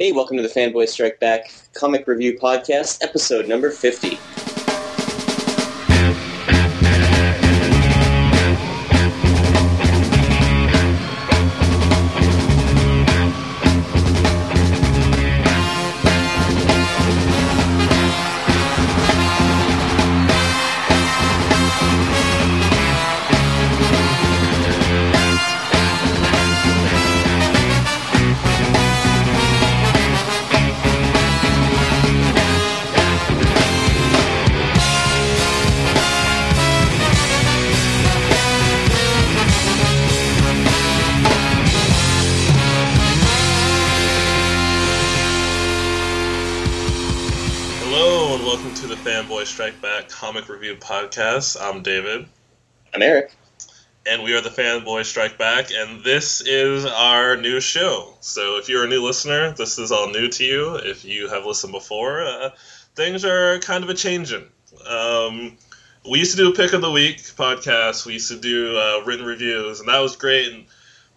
Hey, welcome to the Fanboy Strike Back Comic Review Podcast, episode number 50. Comic Review Podcast. I'm David, I'm Eric. and we are the Fanboy Strike Back, and this is our new show. So if you're a new listener, this is all new to you. If you have listened before, uh, things are kind of a changing. Um, we used to do a pick of the week podcast. We used to do uh, written reviews, and that was great. And,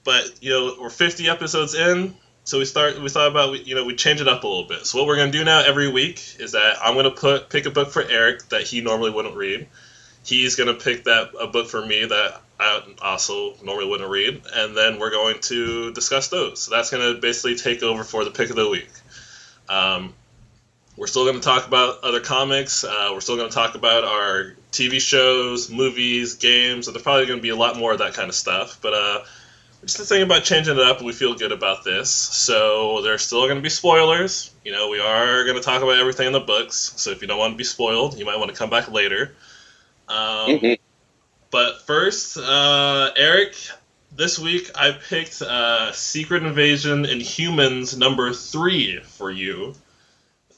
but you know, we're 50 episodes in, so we start. We thought about you know we change it up a little bit. So what we're gonna do now every week is that I'm gonna put pick a book for Eric that he normally wouldn't read. He's gonna pick that a book for me that I also normally wouldn't read, and then we're going to discuss those. So that's gonna basically take over for the pick of the week. Um, we're still going to talk about other comics. Uh, we're still going to talk about our TV shows, movies, games, and there's probably going to be a lot more of that kind of stuff. But uh, just thinking about changing it up, we feel good about this. So there's still going to be spoilers. You know, we are going to talk about everything in the books. So if you don't want to be spoiled, you might want to come back later. Um, Mhm. But first, uh, Eric, this week I picked uh, Secret Invasion Inhumans number three for you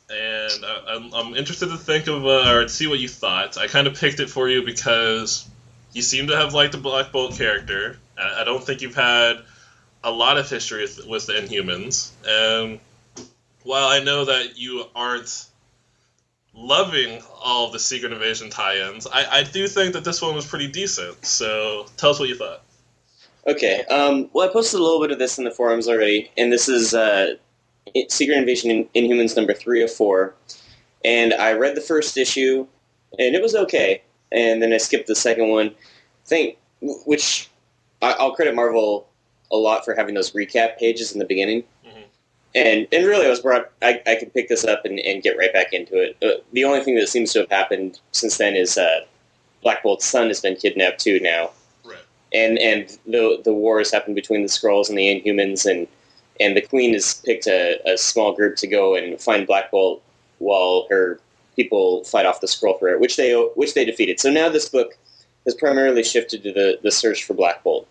and I, I'm, I'm interested to think of uh, or see what you thought. I kind of picked it for you because you seem to have liked the Black Bolt character. I, don't think you've had a lot of history with, the Inhumans, and while I know that you aren't loving all the Secret Invasion tie-ins, I, I do think that this one was pretty decent. So tell us what you thought. Okay, um, well, I posted a little bit of this in the forums already, and this is uh, Secret Invasion in Inhumans number three of four. And I read the first issue, and it was okay. And then I skipped the second one. Think, which I, I'll credit Marvel a lot for having those recap pages in the beginning. Mhm. And and really, I was brought. I, I could pick this up and, and get right back into it. Uh, the only thing that seems to have happened since then is uh, Black Bolt's son has been kidnapped too now Right. and and the the wars happen between the Skrulls and the Inhumans, and and the Queen has picked a, a small group to go and find Black Bolt while her people fight off the Skrull threat, which they which they defeated. So now this book has primarily shifted to the the search for Black Bolt,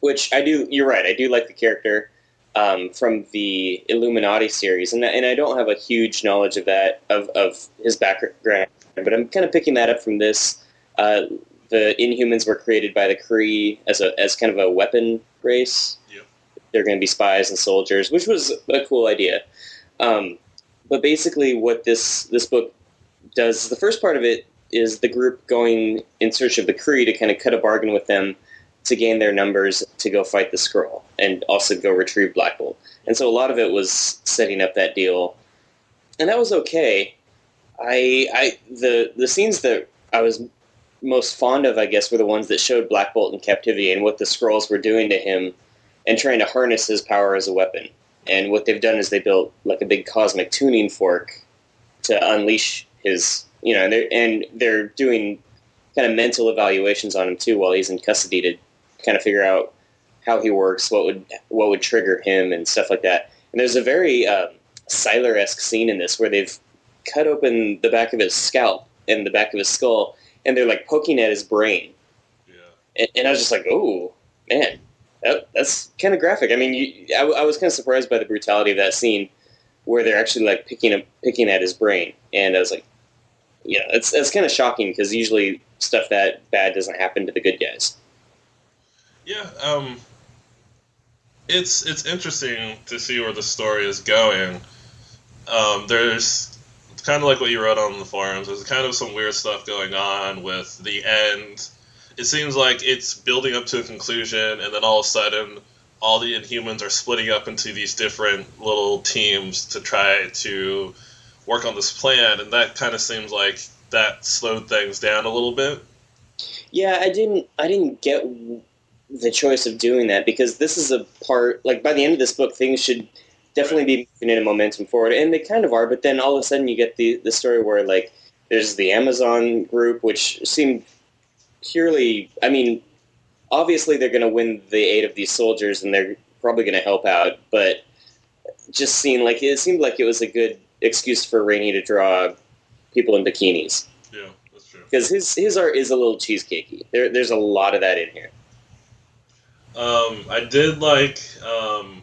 which I do. You're right. I do like the character um, from the Illuminati series, and and I don't have a huge knowledge of that of of his background, but I'm kind of picking that up from this. Uh, the Inhumans were created by the Kree as a as kind of a weapon race. Yep. They're going to be spies and soldiers, which was a cool idea. Um, but basically, what this this book does, the first part of it is the group going in search of the Kree to kind of cut a bargain with them to gain their numbers to go fight the Skrull and also go retrieve Black Bolt. And so a lot of it was setting up that deal, and that was okay. I I the the scenes that I was most fond of, I guess, were the ones that showed Black Bolt in captivity and what the Skrulls were doing to him and trying to harness his power as a weapon. And what they've done is they built like a big cosmic tuning fork to unleash his, you know, and they're, and they're doing kind of mental evaluations on him too while he's in custody to kind of figure out how he works, what would what would trigger him, and stuff like that. And there's a very um, Siler esque scene in this where they've cut open the back of his scalp and the back of his skull, and they're like poking at his brain. Yeah. And, and I was just like, oh man, that, that's kind of graphic. I mean, you, I, I was kind of surprised by the brutality of that scene, where they're actually like picking up, picking at his brain, and I was like, yeah, it's that's kind of shocking because usually stuff that bad doesn't happen to the good guys. Yeah, um, it's it's interesting to see where the story is going. Um, there's kind of like what you wrote on the forums. There's kind of some weird stuff going on with the end. It seems like it's building up to a conclusion, and then all of a sudden, all the Inhumans are splitting up into these different little teams to try to work on this plan, and that kind of seems like that slowed things down a little bit. Yeah, I didn't. I didn't get the choice of doing that because this is a part. Like by the end of this book, things should definitely be moving in a momentum forward, and they kind of are. But then all of a sudden, you get the the story where like there's the Amazon group, which seemed purely. I mean, obviously they're going to win the aid of these soldiers, and they're probably going to help out. But just seemed like it seemed like it was a good excuse for Raney to draw people in bikinis. Yeah, that's true. Because his his art is a little cheesecakey. There, there's a lot of that in here. Um, I did like. Um,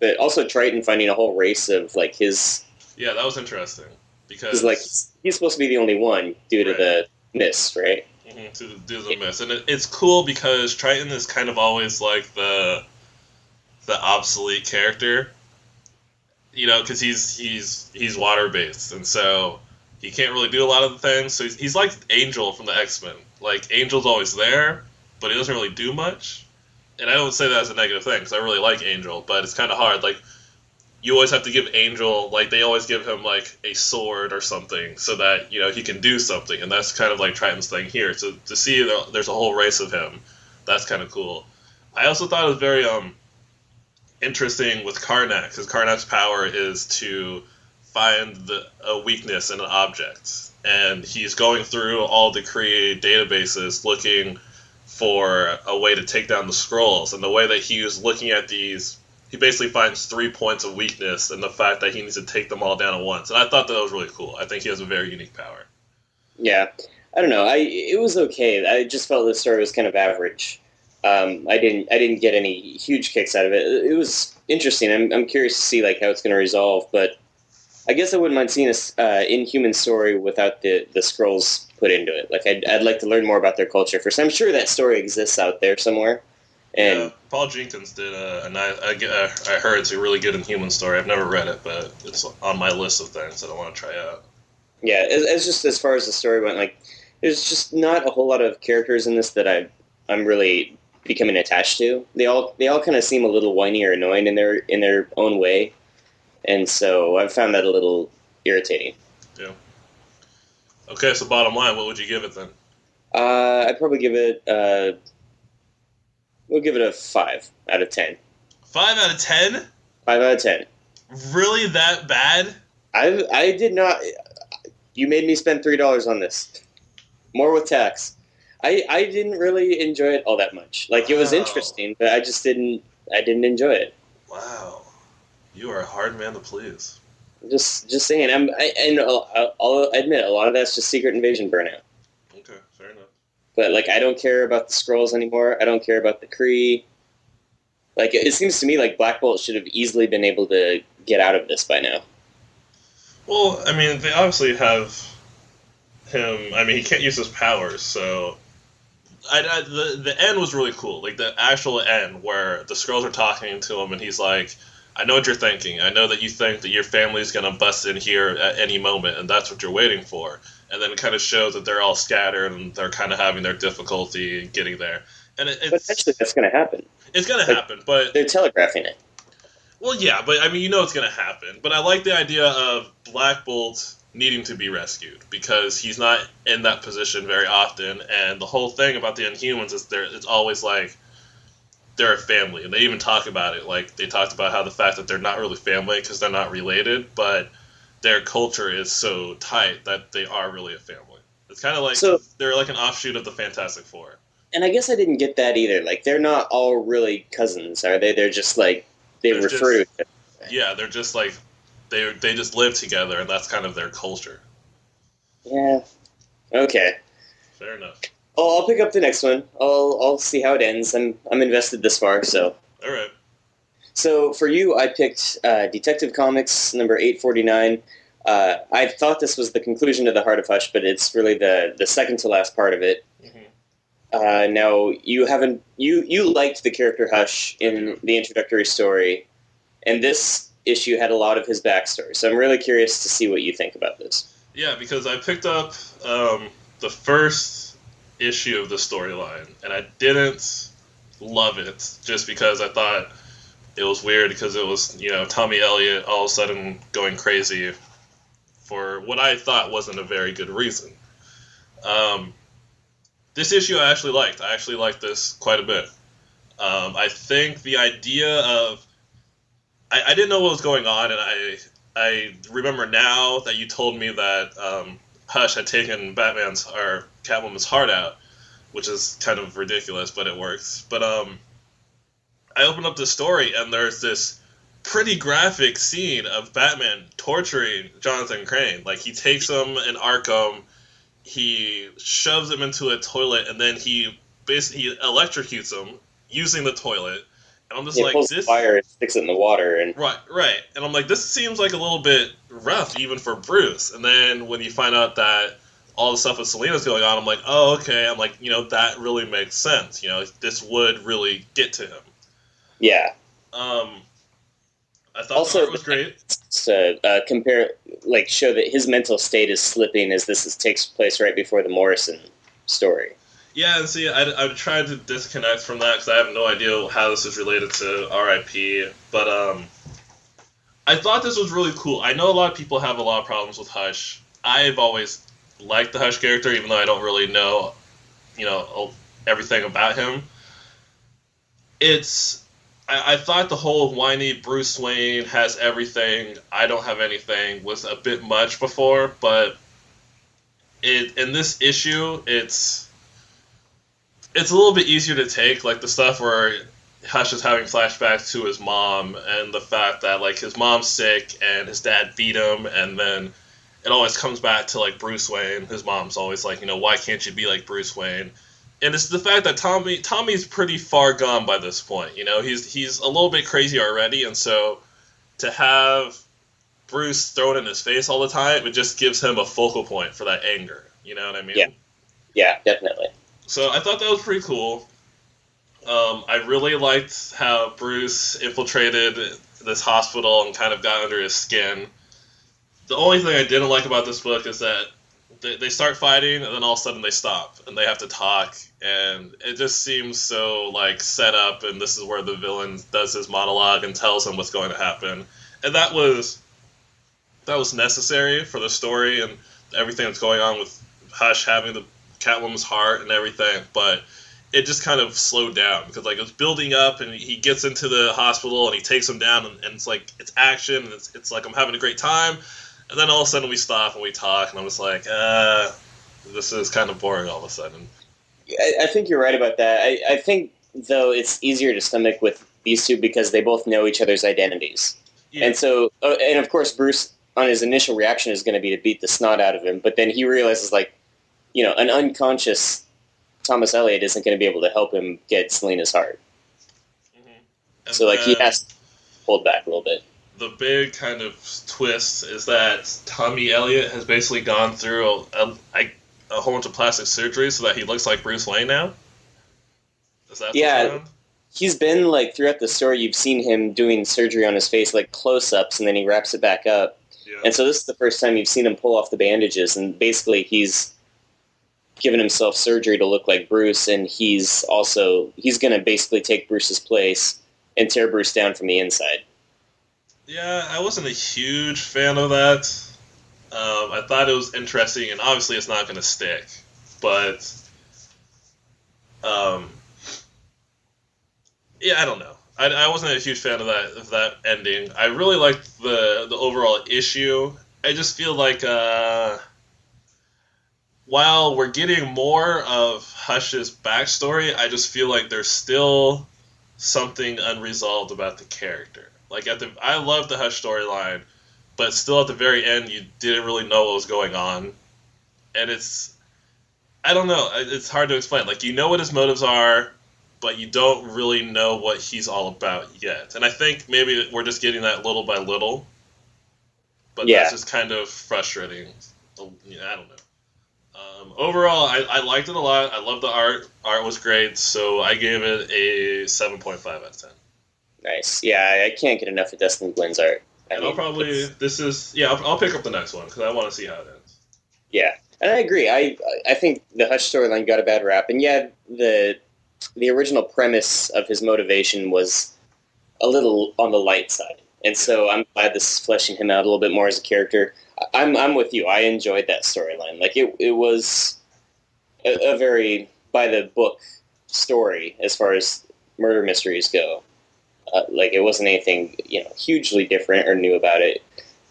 but also Triton finding a whole race of like his. Yeah, that was interesting because like he's supposed to be the only one due to Right. the mist, right? Mhm, to do the miss, and it, it's cool because Triton is kind of always like the the obsolete character, you know, because he's he's he's water based, and so he can't really do a lot of the things. So he's, he's like Angel from the X Men. Like Angel's always there, but he doesn't really do much. And I don't say that as a negative thing because I really like Angel, but it's kind of hard. Like you always have to give Angel like they always give him like a sword or something so that you know he can do something, and that's kind of like Triton's thing here. So to see there- there's a whole race of him, that's kind of cool. I also thought it was very um interesting with Karnak because Karnak's power is to find the a weakness in an object, and he's going through all the Kree databases looking for a way to take down the Skrulls, and the way that he was looking at these he basically finds three points of weakness and the fact that he needs to take them all down at once. And I thought that was really cool. I think he has a very unique power. Yeah, I don't know. I it was okay. I just felt the story was kind of average. Um, I didn't I didn't get any huge kicks out of it. It was interesting. I'm I'm curious to see like how it's going to resolve, but I guess I wouldn't mind seeing a uh, inhuman story without the the Skrulls put into it. Like I'd I'd like to learn more about their culture first. I'm sure that story exists out there somewhere, and Yeah, Paul Jenkins did a, a nice. I, heard it's a really good Inhuman story. I've never read it, but it's on my list of things that I want to try out. yeah, as just as far as the story went, like there's just not a whole lot of characters in this that I I'm really becoming attached to. They all they all kind of seem a little whiny or annoying in their in their own way, and so I've found that a little irritating. Yeah. Okay, so bottom line, what would you give it then? Uh, I'd probably give it uh, we'll give it a five out of ten. Five out of ten? Five out of ten. Really that bad? I I did not. You made me spend three dollars on this. More with tax. I I didn't really enjoy it all that much. Like it was Wow. interesting, but I just didn't. I didn't enjoy it. Wow, you are a hard man to please. Just just saying. I'm. I, and I'll, I'll admit a lot of that's just Secret Invasion burnout. Okay, fair enough. But like I don't care about the Skrulls anymore. I don't care about the Kree. Like it seems to me like Black Bolt should have easily been able to get out of this by now. Well, I mean, they obviously have him. I mean, he can't use his powers, so. I, I, the the end was really cool. Like the actual end, where the Skrulls are talking to him, and he's like, "I know what you're thinking. I know that you think that your family's gonna bust in here at any moment, and that's what you're waiting for." And then it kind of shows that they're all scattered and they're kind of having their difficulty getting there. And it, it's eventually that's going to happen. it's gonna like- happen, but They're telegraphing it. well, yeah, but I mean, you know it's going to happen. But I like the idea of Black Bolt needing to be rescued because he's not in that position very often. And the whole thing about the Inhumans is they're it's always like they're a family, and they even talk about it. Like they talked about how the fact that they're not really family because they're not related, but their culture is so tight that they are really a family. It's kind of like So- they're like an offshoot of the Fantastic Four. And I guess I didn't get that either. Like they're not all really cousins, are they? They're just like they They're refer just- to. Yeah, they're just like they they just live together, and that's kind of their culture. Yeah. Okay. Fair enough. Oh, I'll pick up the next one. I'll I'll see how it ends. I'm I'm invested this far, so. All right. So for you, I picked uh, Detective Comics number eight forty nine. Uh, I thought this was the conclusion to the Heart of Hush, but it's really the the second to last part of it. Mhm. Uh, now you haven't you you liked the character Hush in the introductory story, and this issue had a lot of his backstory. So I'm really curious to see what you think about this. Yeah, because I picked up um, the first issue of the storyline, and I didn't love it just because I thought it was weird because it was you know Tommy Elliot all of a sudden going crazy for what I thought wasn't a very good reason. Um, this issue I actually liked. I actually liked this quite a bit. Um, I think the idea of I, I, didn't know what was going on, and I I remember now that you told me that um, Hush had taken Batman's or Catwoman's heart out, which is kind of ridiculous, but it works. But um, I opened up the story, and there's this pretty graphic scene of Batman torturing Jonathan Crane. Like he takes him in Arkham, he shoves him into a toilet, and then he basically electrocutes him using the toilet. And I'm just he like, pulls this fire and sticks it in the water, and right, right. And I'm like, this seems like a little bit rough even for Bruce. And then when you find out that all the stuff with Selina's going on, I'm like, oh, okay. I'm like, you know, that really makes sense. You know, this would really get to him. yeah. Um, I thought Also, was great. To uh, compare, like, show that his mental state is slipping as this is, takes place right before the Morrison story. Yeah, and see, I, I tried to disconnect from that because I have no idea how this is related to R.I.P. But um, I thought this was really cool. I know a lot of people have a lot of problems with Hush. I've always liked the Hush character, even though I don't really know, you know, everything about him. It's I, I thought the whole whiny Bruce Wayne has everything, I don't have anything was a bit much before, but it in this issue it's it's a little bit easier to take, like the stuff where Hush is having flashbacks to his mom and the fact that like his mom's sick and his dad beat him and then it always comes back to like Bruce Wayne. His mom's always like, you know, why can't you be like Bruce Wayne? and it's the fact that Tommy Tommy's pretty far gone by this point. You know, he's he's a little bit crazy already, and so to have Bruce thrown in his face all the time, it just gives him a focal point for that anger. You know what I mean? Yeah. Yeah, definitely. So I thought that was pretty cool. Um, I really liked how Bruce infiltrated this hospital and kind of got under his skin. The only thing I didn't like about this book is that they, they start fighting and then all of a sudden they stop and they have to talk and it just seems so like set up and this is where the villain does his monologue and tells him what's going to happen and that was that was necessary for the story and everything that's going on with hush having the catwoman's heart and everything but it just kind of slowed down because like it was building up and he gets into the hospital and he takes him down and, and it's like it's action and it's, it's like i'm having a great time and then all of a sudden we stop and we talk, and I'm just like, uh, this is kind of boring all of a sudden. I, I think you're right about that. I, I think, though, it's easier to stomach with these two because they both know each other's identities. Yeah. And so, uh, and of course, Bruce, on his initial reaction, is going to be to beat the snot out of him. But then he realizes, like, you know, an unconscious Thomas Elliot isn't going to be able to help him get Selina's heart. Mhm. So, like, he has to hold back a little bit. the big kind of twist is that Tommy Elliot has basically gone through a, a, a, whole bunch of plastic surgery so that he looks like Bruce Wayne now. Is that Yeah. He's been, like, throughout the story, you've seen him doing surgery on his face, like close ups, and then he wraps it back up. Yeah. And so this is the first time you've seen him pull off the bandages, and basically he's given himself surgery to look like Bruce, and he's also he's going to basically take Bruce's place and tear Bruce down from the inside. Yeah, I wasn't a huge fan of that. Um, I thought it was interesting, and obviously it's not going to stick. But, um, yeah, I don't know. I, I wasn't a huge fan of that of that ending. I really liked the the overall issue. I just feel like uh, while we're getting more of Hush's backstory, I just feel like there's still something unresolved about the character. Like at the, I love the Hush storyline, but still at the very end, you didn't really know what was going on, and it's, I don't know, it's hard to explain. Like you know what his motives are, but you don't really know what he's all about yet. And I think maybe we're just getting that little by little, but Yeah. that's just kind of frustrating. Oh, I don't know. Um, overall, I, I liked it a lot. I love the art. Art was great, so I gave it a seven point five out of ten. Nice. Yeah, I, can't get enough of Dustin Nguyen's art. I And I'll probably it's- this is yeah. I'll, I'll pick up the next one because I want to see how it ends. Yeah, and I agree. I I think the Hush storyline got a bad rap, and yeah, the the original premise of his motivation was a little on the light side. And so I'm glad this is fleshing him out a little bit more as a character. I'm I'm with you. I enjoyed that storyline. Like it it was a, a very by the book story as far as murder mysteries go. Uh, like it wasn't anything you know hugely different or new about it,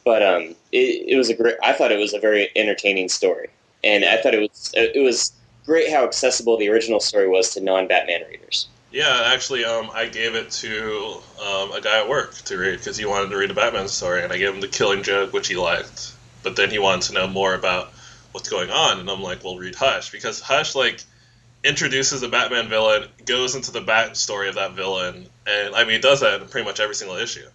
but um, it, it was a great. I thought it was a very entertaining story, and I thought it was it was great how accessible the original story was to non Batman readers. Yeah, actually, um, I gave it to um, a guy at work to read because he wanted to read a Batman story, and I gave him the Killing Joke, which he liked. But then he wanted to know more about what's going on, and I'm like, well, read Hush because Hush like introduces a Batman villain, goes into the backstory of that villain, and I mean, it does that in pretty much every single issue.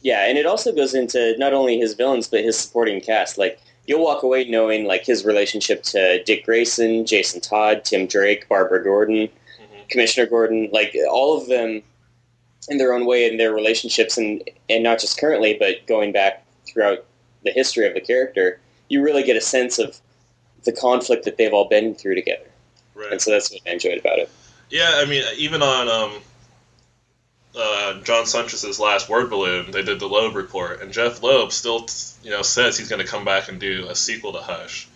Yeah, and it also goes into not only his villains but his supporting cast. Like you'll walk away knowing like his relationship to Dick Grayson, Jason Todd, Tim Drake, Barbara Gordon, hmm Commissioner Gordon, like all of them in their own way in their relationships and and not just currently but going back throughout the history of the character, you really get a sense of the conflict that they've all been through together. Right. And so that's what I enjoyed about it. Yeah, I mean, even on um, uh, John Siuntres's last word balloon, they did the Loeb report, and Jeph Loeb still, you know, says he's going to come back and do a sequel to Hush.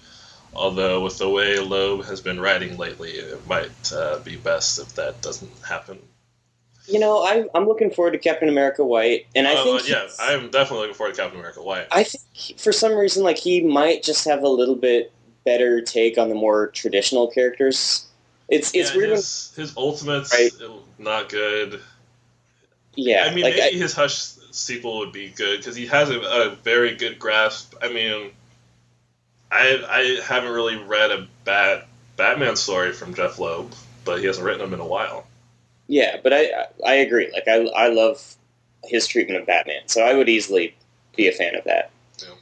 Although with the way Loeb has been writing lately, it might uh, be best if that doesn't happen. You know, I, I'm looking forward to Captain America White, and I Uh, think yeah, I'm definitely looking forward to Captain America White. I think for some reason, like he might just have a little bit better take on the more traditional characters. It's it's yeah, weird. when- his, his ultimates Right. not good. yeah, I mean, like maybe his Hush sequel would be good because he has a, a very good grasp. I mean, I I haven't really read a bad Batman story from Jeph Loeb, but he hasn't written them in a while. Yeah, but I I agree. Like I I love his treatment of Batman, so I would easily be a fan of that. Yeah.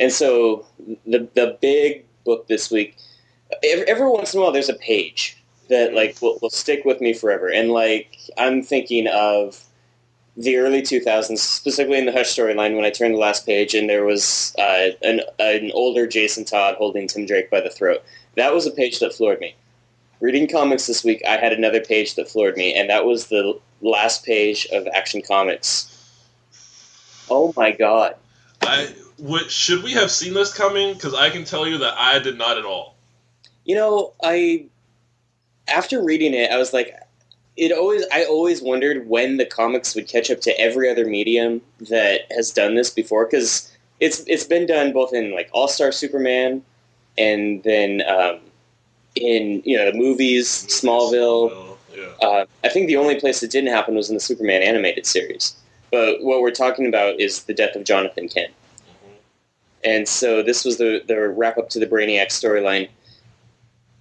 And so the the big book this week, every, every once in a while, there's a page that like will, will stick with me forever, and like I'm thinking of the early 2000s, specifically in the Hush storyline, when I turned the last page and there was uh, an, an older Jason Todd holding Tim Drake by the throat. That was a page that floored me. Reading comics this week, I had another page that floored me, and that was the last page of Action Comics. Oh my god. I would, should we have seen this coming? Because I can tell you that I did not at all. You know, I after reading it, I was like, it always. I always wondered when the comics would catch up to every other medium that has done this before, because it's it's been done both in like All Star Superman, and then um, in you know the movies, Smallville. Yeah. Uh, I think the only place it didn't happen was in the Superman animated series. But what we're talking about is the death of Jonathan Kent. Mhm. And so this was the, the wrap up to the Brainiac storyline.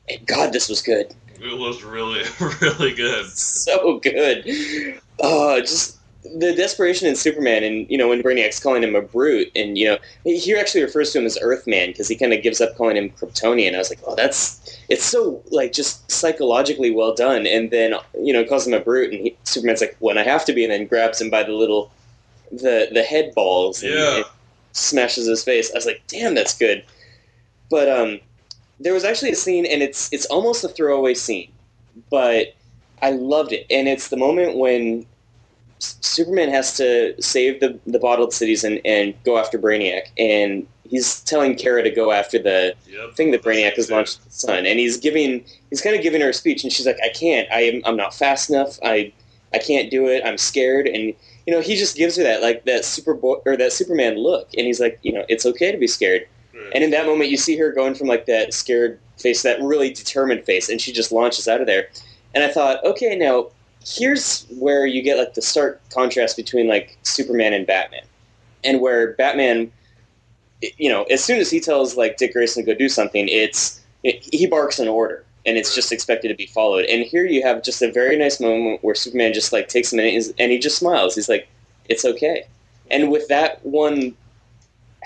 And God, this was good. It was really, really good. So good. Oh, just the desperation in Superman, and you know when Brainiac's calling him a brute, and you know he actually refers to him as Earthman because he kind of gives up calling him Kryptonian. I was like, oh, that's it's so like just psychologically well done. And then you know calls him a brute, and he, Superman's like, when I have to be, and then grabs him by the little the the head balls and, Yeah. and smashes his face. I was like, damn, that's good. But um, there was actually a scene, and it's it's almost a throwaway scene, but I loved it, and it's the moment when Superman has to save the the bottled cities and, and go after Brainiac, and he's telling Kara to go after the Yep. thing that Brainiac has launched at the sun, and he's giving he's kind of giving her a speech, and she's like, "I can't. I am I'm not fast enough. I I can't do it. I'm scared." And you know, he just gives her that like that super boy or that Superman look, and he's like, you know, it's okay to be scared. Right. And in that moment, you see her going from like that scared face, to that really determined face, and she just launches out of there. And I thought, okay, now here's where you get like the stark contrast between like Superman and Batman, and where Batman, you know, as soon as he tells like Dick Grayson to go do something, it's it, he barks an order, and it's just expected to be followed. And here you have just a very nice moment where Superman just like takes a minute and he just smiles. He's like, it's okay. And with that one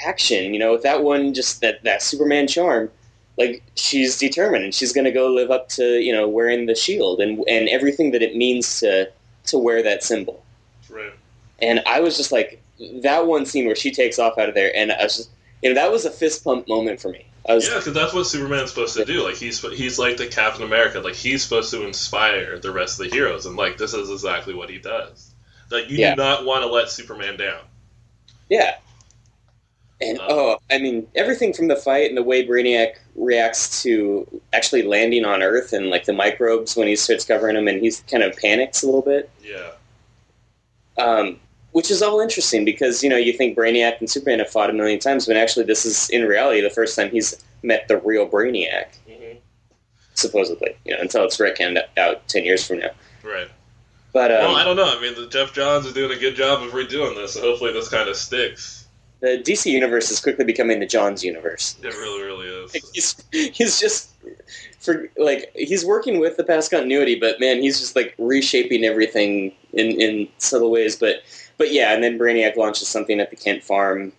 action, you know, with that one just that that Superman charm, like she's determined and she's going to go live up to you know wearing the shield and and everything that it means to to wear that symbol. Right. And I was just like that one scene where she takes off out of there, and I was just you know that was a fist pump moment for me. I was Yeah, because that's what Superman's supposed to do. Like he's he's like the Captain America. Like he's supposed to inspire the rest of the heroes, and like this is exactly what he does. Like you Yeah. do not want to let Superman down. Yeah. And Um, oh, I mean, everything from the fight and the way Brainiac reacts to actually landing on Earth and like the microbes when he starts covering them, and he's kind of panics a little bit. Yeah. Um, which is all interesting because you know you think Brainiac and Superman have fought a million times, but actually this is in reality the first time he's met the real Brainiac, hmm supposedly. You know, until it's retconned out ten years from now. Right. But um, well, I don't know. I mean, the Geoff Johns is doing a good job of redoing this, so hopefully this kind of sticks. The DC universe is quickly becoming the Johns universe. It really, really is. he's he's just for like he's working with the past continuity, but man, he's just like reshaping everything in in subtle ways. But but yeah, and then Brainiac launches something at the Kent farm.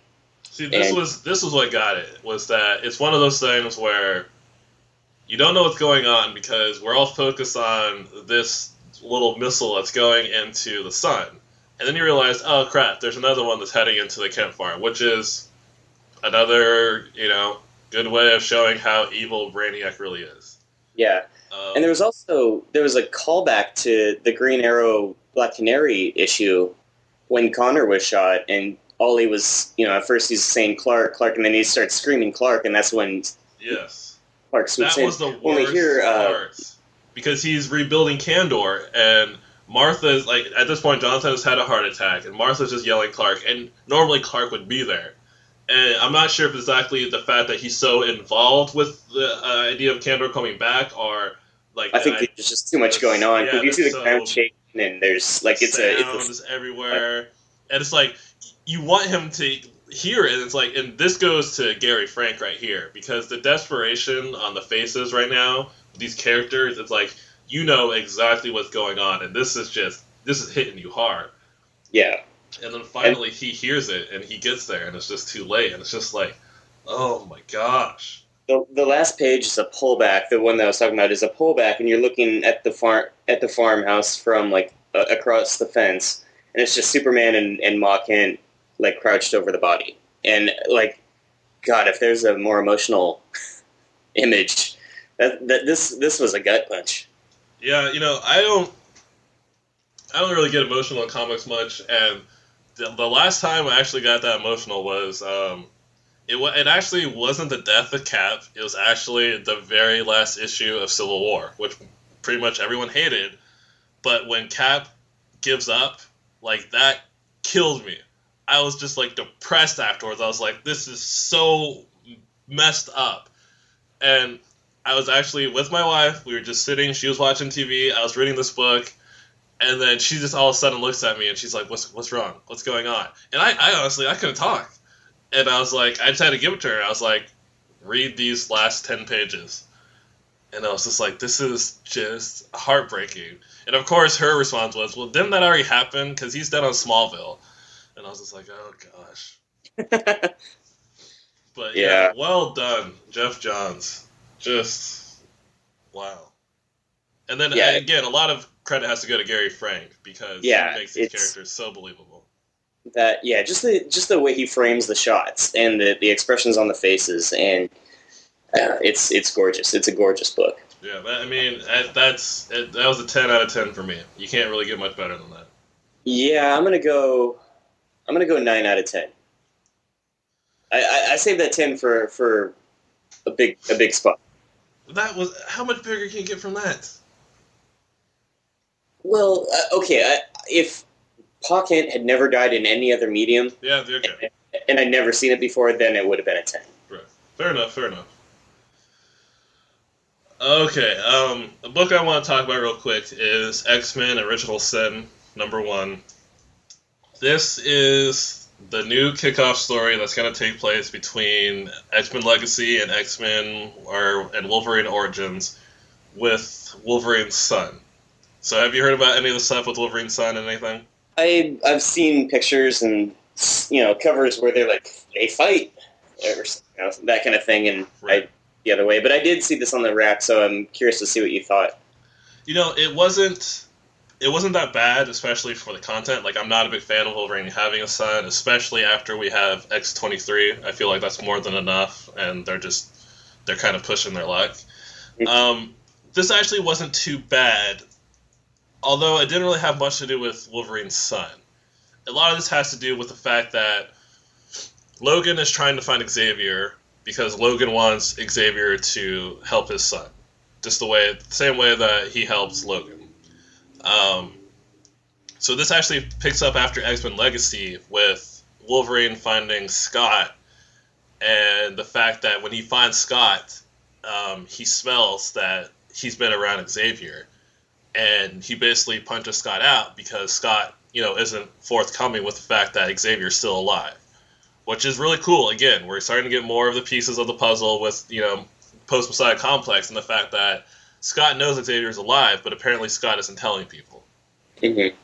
See, this was this was what got it. Was that it's one of those things where you don't know what's going on because we're all focused on this little missile that's going into the sun, and then you realize, oh crap, there's another one that's heading into the farm, which is another you know good way of showing how evil Brainiac really is. Yeah, Um, and there was also there was a callback to the Green Arrow Black Canary issue when Connor was shot, and Ollie was you know at first he's saying Clark Clark, and then he starts screaming Clark, and that's when yes. Clark swoops that in. was the worst hear, uh, part because he's rebuilding Kandor and Martha's like at this point Jonathan has had a heart attack and Martha's just yelling Clark and normally Clark would be there and I'm not sure if exactly the fact that he's so involved with the uh, idea of Kandor coming back or like I think the there's just too much going on Yeah, you see the there's ground shaking, and there's like it's a, it's a is everywhere, and it's like you want him to hear it. And it's like, and this goes to Gary Frank right here because the desperation on the faces right now, these characters, it's like you know exactly what's going on, and this is just this is hitting you hard. yeah. And then finally he hears it, and he gets there, and it's just too late, and it's just like, oh my gosh. The, the last page is a pullback. The one that I was talking about is a pullback, and you're looking at the farm at the farmhouse from like uh, across the fence, and it's just Superman and, and Ma Kent like crouched over the body, and like, God, if there's a more emotional image, that, that this this was a gut punch. Yeah, you know, I don't, I don't really get emotional in comics much, and the, the last time I actually got that emotional was, um, it it actually wasn't the death of Cap. It was actually the very last issue of Civil War, which pretty much everyone hated. But when Cap gives up, like that killed me. I was just like depressed afterwards. I was like, this is so messed up, and I was actually with my wife. We were just sitting. She was watching TV. I was reading this book, and then she just all of a sudden looks at me and she's like, "What's what's wrong? What's going on?" And I, I honestly I couldn't talk, and I was like, I just had to give it to her. I was like, "Read these last ten pages," and I was just like, "This is just heartbreaking." And of course, her response was, "Well, didn't that already happen? Because he's dead on Smallville." And I was just like, "Oh gosh." But yeah, Yeah. well done, Geoff Johns. Just wow. And then Yeah. again, a lot of credit has to go to Gary Frank because Yeah, he makes these characters so believable. that yeah, just the just the way he frames the shots and the, the expressions on the faces, and uh, it's it's gorgeous. It's a gorgeous book. Yeah, I mean that, that's it, that was a ten out of ten for me. You can't really get much better than that. Yeah, I'm gonna go. I'm gonna go nine out of ten. I, I, I saved that ten for for a big a big spot. That was how much bigger can you get from that? Well, uh, okay, I, if Pa Kent had never died in any other medium, Yeah, okay. and I'd never seen it before, then it would have been a ten. Right. Fair enough. Fair enough. Okay, um, the book I want to talk about real quick is X Men Original Sin number one. This is the new kickoff story that's going to take place between X Men Legacy and X Men or and Wolverine Origins with Wolverine's son. So, have you heard about any of the stuff with Wolverine's son and anything? I I've seen pictures and you know covers where they're like they fight or you know, that kind of thing, and Right. I the other way. But I did see this on the rack, so I'm curious to see what you thought. You know, it wasn't it wasn't that bad, especially for the content. Like I'm not a big fan of Wolverine having a son, especially after we have X twenty three. I feel like that's more than enough, and they're just they're kind of pushing their luck. Mhm. Um, this actually wasn't too bad. although it didn't really have much to do with Wolverine's son. A lot of this has to do with the fact that Logan is trying to find Xavier because Logan wants Xavier to help his son, just the way, the same way that he helps Logan. Um, so this actually picks up after X Men Legacy with Wolverine finding Scott, and the fact that when he finds Scott, um, he smells that he's been around Xavier, and he basically punches Scott out because Scott, you know, isn't forthcoming with the fact that Xavier's still alive, which is really cool. Again, we're starting to get more of the pieces of the puzzle with you know post Messiah complex and the fact that Scott knows that Xavier's alive, but apparently Scott isn't telling people. Mm-hmm.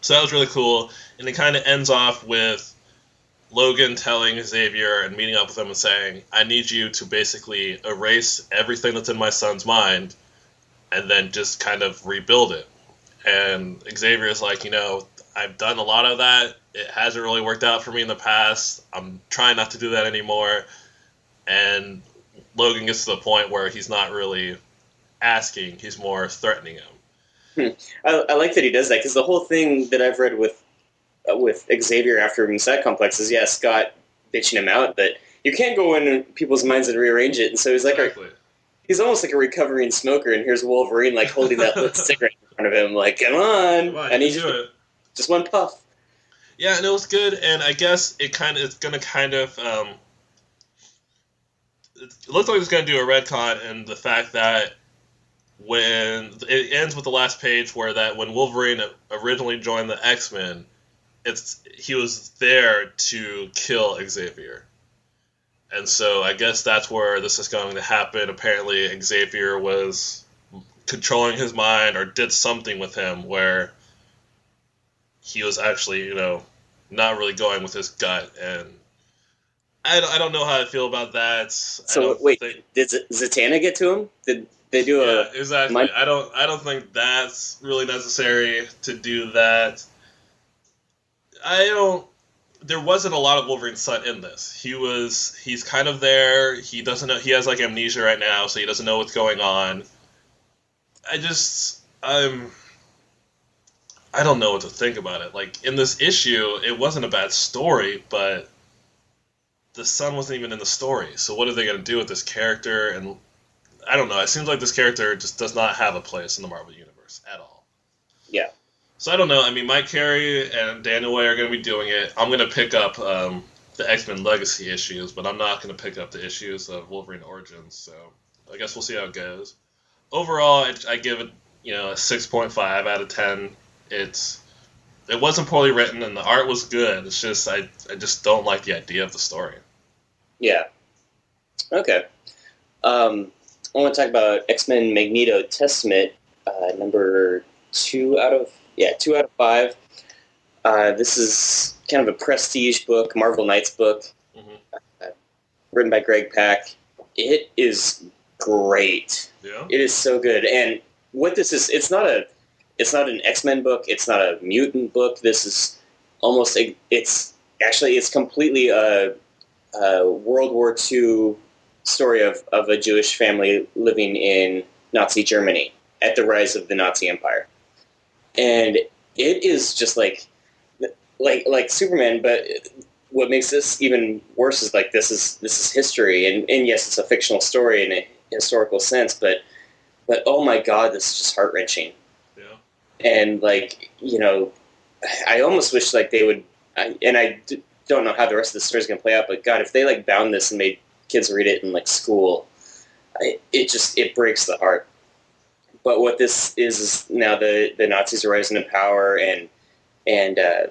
So that was really cool, and it kind of ends off with Logan telling Xavier and meeting up with him and saying, "I need you to basically erase everything that's in my son's mind, and then just kind of rebuild it." And Xavier is like, "You know, I've done a lot of that. It hasn't really worked out for me in the past. I'm trying not to do that anymore." And Logan gets to the point where he's not really asking; he's more threatening him. I, I like that he does that because the whole thing that I've read with uh, with Xavier after Messiah Complex is yeah, Scott bitching him out, but you can't go in people's minds and rearrange it. And so he's like, a, he's almost like a recovering smoker, and here's Wolverine like holding that lit cigarette in front of him, like, come on, Come on, I you need you it. just one puff. Yeah, and it was good, and I guess it kind of it's gonna kind of um, it looks like it's gonna do a red retcon, and the fact that when it ends with the last page where that when Wolverine originally joined the X Men, it's he was there to kill Xavier, and so I guess that's where this is going to happen. Apparently, Xavier was controlling his mind or did something with him where he was actually, you know, not really going with his gut, and I, I don't know how I feel about that. So wait, think- did Z- Zatanna get to him? Did they do yeah, a? exactly. I don't I don't think that's really necessary to do that. I don't. There wasn't a lot of Wolverine's son in this. He was he's kind of there. He doesn't know. He has like amnesia right now, so he doesn't know what's going on. I just I'm. I don't know what to think about it. Like in this issue, it wasn't a bad story, but the son wasn't even in the story. So what are they going to do with this character? And I don't know. It seems like this character just does not have a place in the Marvel universe at all. Yeah. So I don't know. I mean, Mike Carey and Daniel Way are going to be doing it. I'm going to pick up um, the X Men Legacy issues, but I'm not going to pick up the issues of Wolverine Origins. So I guess we'll see how it goes. Overall, I, I give it you know a 6.5 out of 10. It's it wasn't poorly written and the art was good. It's just I I just don't like the idea of the story. Yeah. Okay. Um, I want to talk about X Men Magneto Testament, uh, number two out of yeah two out of five. Uh, this is kind of a prestige book, Marvel Knights book, Mhm. uh, written by Greg Pak. It is great. Yeah. It is so good. And what this is, it's not a, it's not an X Men book. It's not a mutant book. This is almost a, it's actually it's completely a, a World War II story of of a Jewish family living in Nazi Germany at the rise of the Nazi Empire, and it is just like like like Superman, but. What makes this even worse is like this is this is history, and, and yes, it's a fictional story in a historical sense, but but oh my god, this is just heart wrenching. Yeah. And like you know, I almost wish like they would, I, and I d- don't know how the rest of the story is going to play out. But God, if they like bound this and made kids read it in like school, I, it just it breaks the heart. But what this is is now the the Nazis are rising to power, and and uh,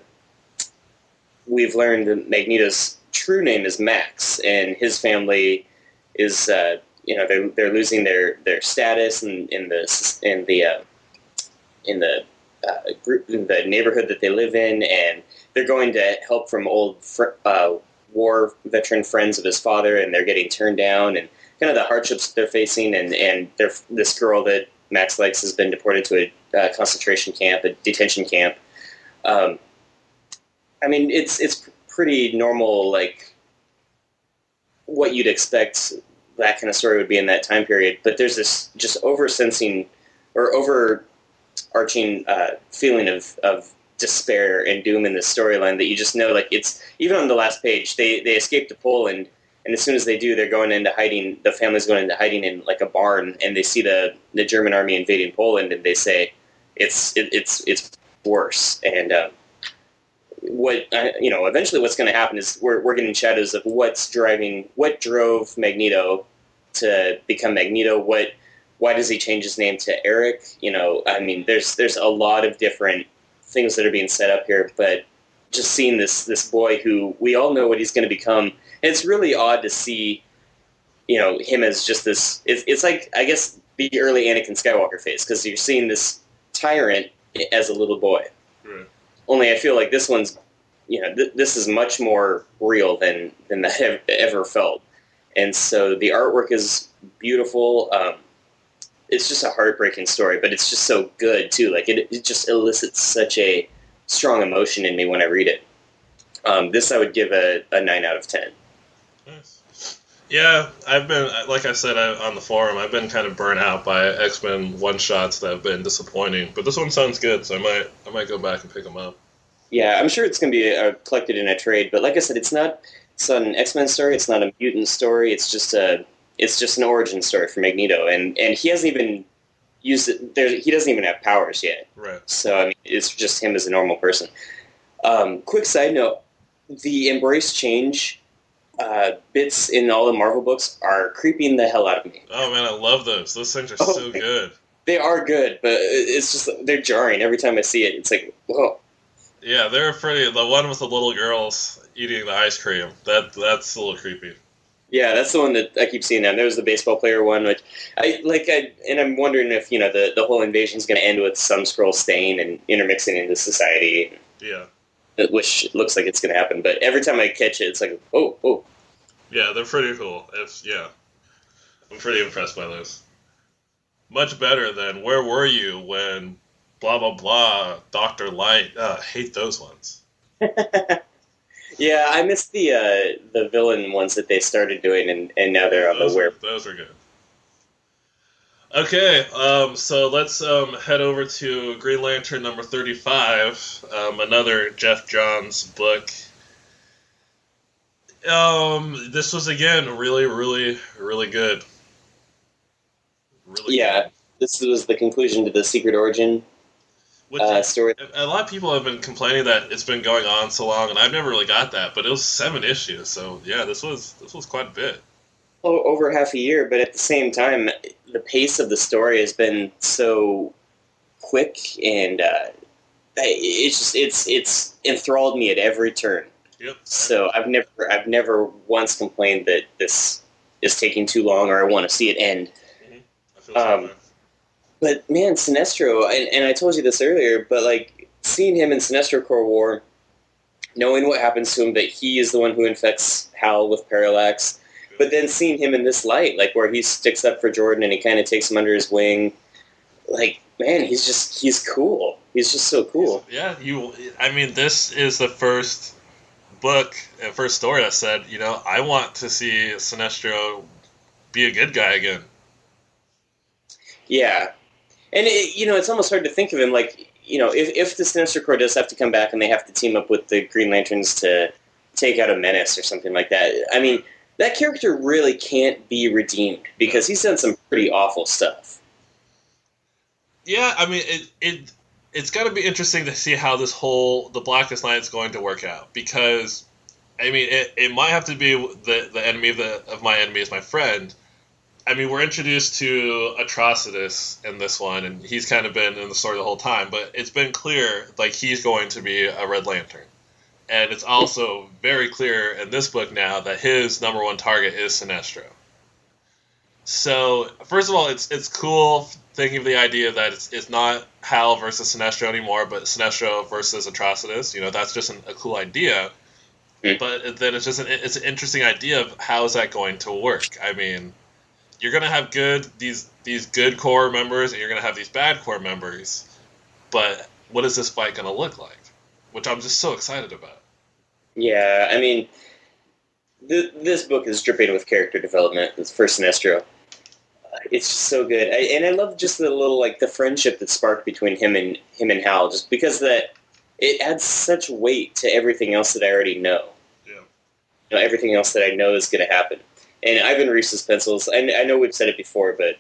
we've learned that Magneto's true name is Max, and his family is uh, you know they're, they're losing their, their status in, in the in the uh, in the uh, group in the neighborhood that they live in, and they're going to help from old fr- uh, war veteran friends of his father, and they're getting turned down, and kind of the hardships they're facing, and and this girl that Max likes has been deported to a uh, concentration camp, a detention camp. Um, I mean, it's it's pretty normal, like what you'd expect that kind of story would be in that time period. But there's this just over sensing or over arching uh, feeling of, of despair and doom in this storyline that you just know like it's even on the last page they they escape to Poland and as soon as they do they're going into hiding the family's going into hiding in like a barn and they see the the German army invading Poland and they say it's it, it's it's worse. And um, what uh, you know eventually what's going to happen is we're, we're getting shadows of what's driving what drove Magneto to become Magneto what why does he change his name to Eric? You know I mean there's there's a lot of different things that are being set up here, but just seeing this this boy who we all know what he's going to become, it's really odd to see, you know, him as just this. It's, it's like I guess the early Anakin Skywalker phase because you're seeing this tyrant as a little boy. Right. Only I feel like this one's, you know, th- this is much more real than than that have ever felt, and so the artwork is beautiful. Um, it's just a heartbreaking story, but it's just so good too. Like it, it just elicits such a strong emotion in me when I read it. Um, this I would give a, a nine out of ten. Nice. Yeah, I've been like I said I, on the forum. I've been kind of burnt out by X Men one shots that have been disappointing. But this one sounds good, so I might I might go back and pick them up. Yeah, I'm sure it's going to be uh, collected in a trade. But like I said, it's not it's not an X Men story. It's not a mutant story. It's just a it's just an origin story for Magneto, and and he hasn't even used it. There, he doesn't even have powers yet. Right. So I mean, it's just him as a normal person. Um, quick side note: the embrace change uh, bits in all the Marvel books are creeping the hell out of me. Oh man, I love those. Those things are Oh, so good. They are good, but it's just they're jarring every time I see it. It's like, whoa. Yeah, they're pretty. The one with the little girls eating the ice cream. That that's a little creepy. Yeah, that's the one that I keep seeing now. There was the baseball player one, which I like. I and I'm wondering if you know the the whole invasion is going to end with some Skrull staying and intermixing into society, Yeah. which looks like it's going to happen. But every time I catch it, it's like, oh, oh, Yeah, they're pretty cool. If yeah, I'm pretty impressed by those. Much better than where were you when blah blah blah Doctor Light. Uh, hate those ones. yeah. I missed the uh, the villain ones that they started doing, and, and now they're on the Those, where. those are good. Okay, um, so let's um, head over to Green Lantern number 35, um, another Geoff Johns book. Um, this was again really, really, really good. Really Yeah, good. this was the conclusion to the Secret Origin uh, story. a lot of people have been complaining that it's been going on so long, and I've never really got that. But it was seven issues, so yeah, this was this was quite a bit. o- over half a year, but at the same time, the pace of the story has been so quick, and uh, it's just it's it's enthralled me at every turn. Yep. So I've never I've never once complained that this is taking too long or I want to see it end. I But man, Sinestro, and, and I told you this earlier, but like seeing him in Sinestro Corps War, knowing what happens to him, that he is the one who infects Hal with Parallax, but then seeing him in this light, like where he sticks up for Jordan and he kind of takes him under his wing, like man, he's just he's cool. He's just so cool. Yeah, you. I mean, this is the first book and first story that said, you know, I want to see Sinestro be a good guy again. Yeah, and it, you know it's almost hard to think of him like you know if if the Sinestro Corps does have to come back and they have to team up with the Green Lanterns to take out a menace or something like that. I mean, that character really can't be redeemed because he's done some pretty awful stuff. Yeah, I mean, it it it's got to be interesting to see how this whole the Blackest Night is going to work out because, I mean, it, it might have to be the the enemy of the of my enemy is my friend. I mean, we're introduced to Atrocitus in this one, and he's kind of been in the story the whole time. But it's been clear, like he's going to be a Red Lantern, and it's also very clear in this book now that his number one target is Sinestro. So, first of all, it's it's cool thinking of the idea that it's, it's not Hal versus Sinestro anymore, but Sinestro versus Atrocitus. You know, that's just an, a cool idea. Mm. But then it's just an it's an interesting idea of how is that going to work. I mean, you're gonna have good these these good Corps members, and you're gonna have these bad Corps members. But what is this fight gonna look like? Which I'm just so excited about. Yeah, I mean, th- this book is dripping with character development. It's for Sinestro. Uh, it's just so good, I, and I love just the little like the friendship that sparked between him and him and Hal, just because that it adds such weight to everything else that I already know. Yeah. You know, everything else that I know is going to happen. And Ivan Reis's pencils, I, I know we've said it before, but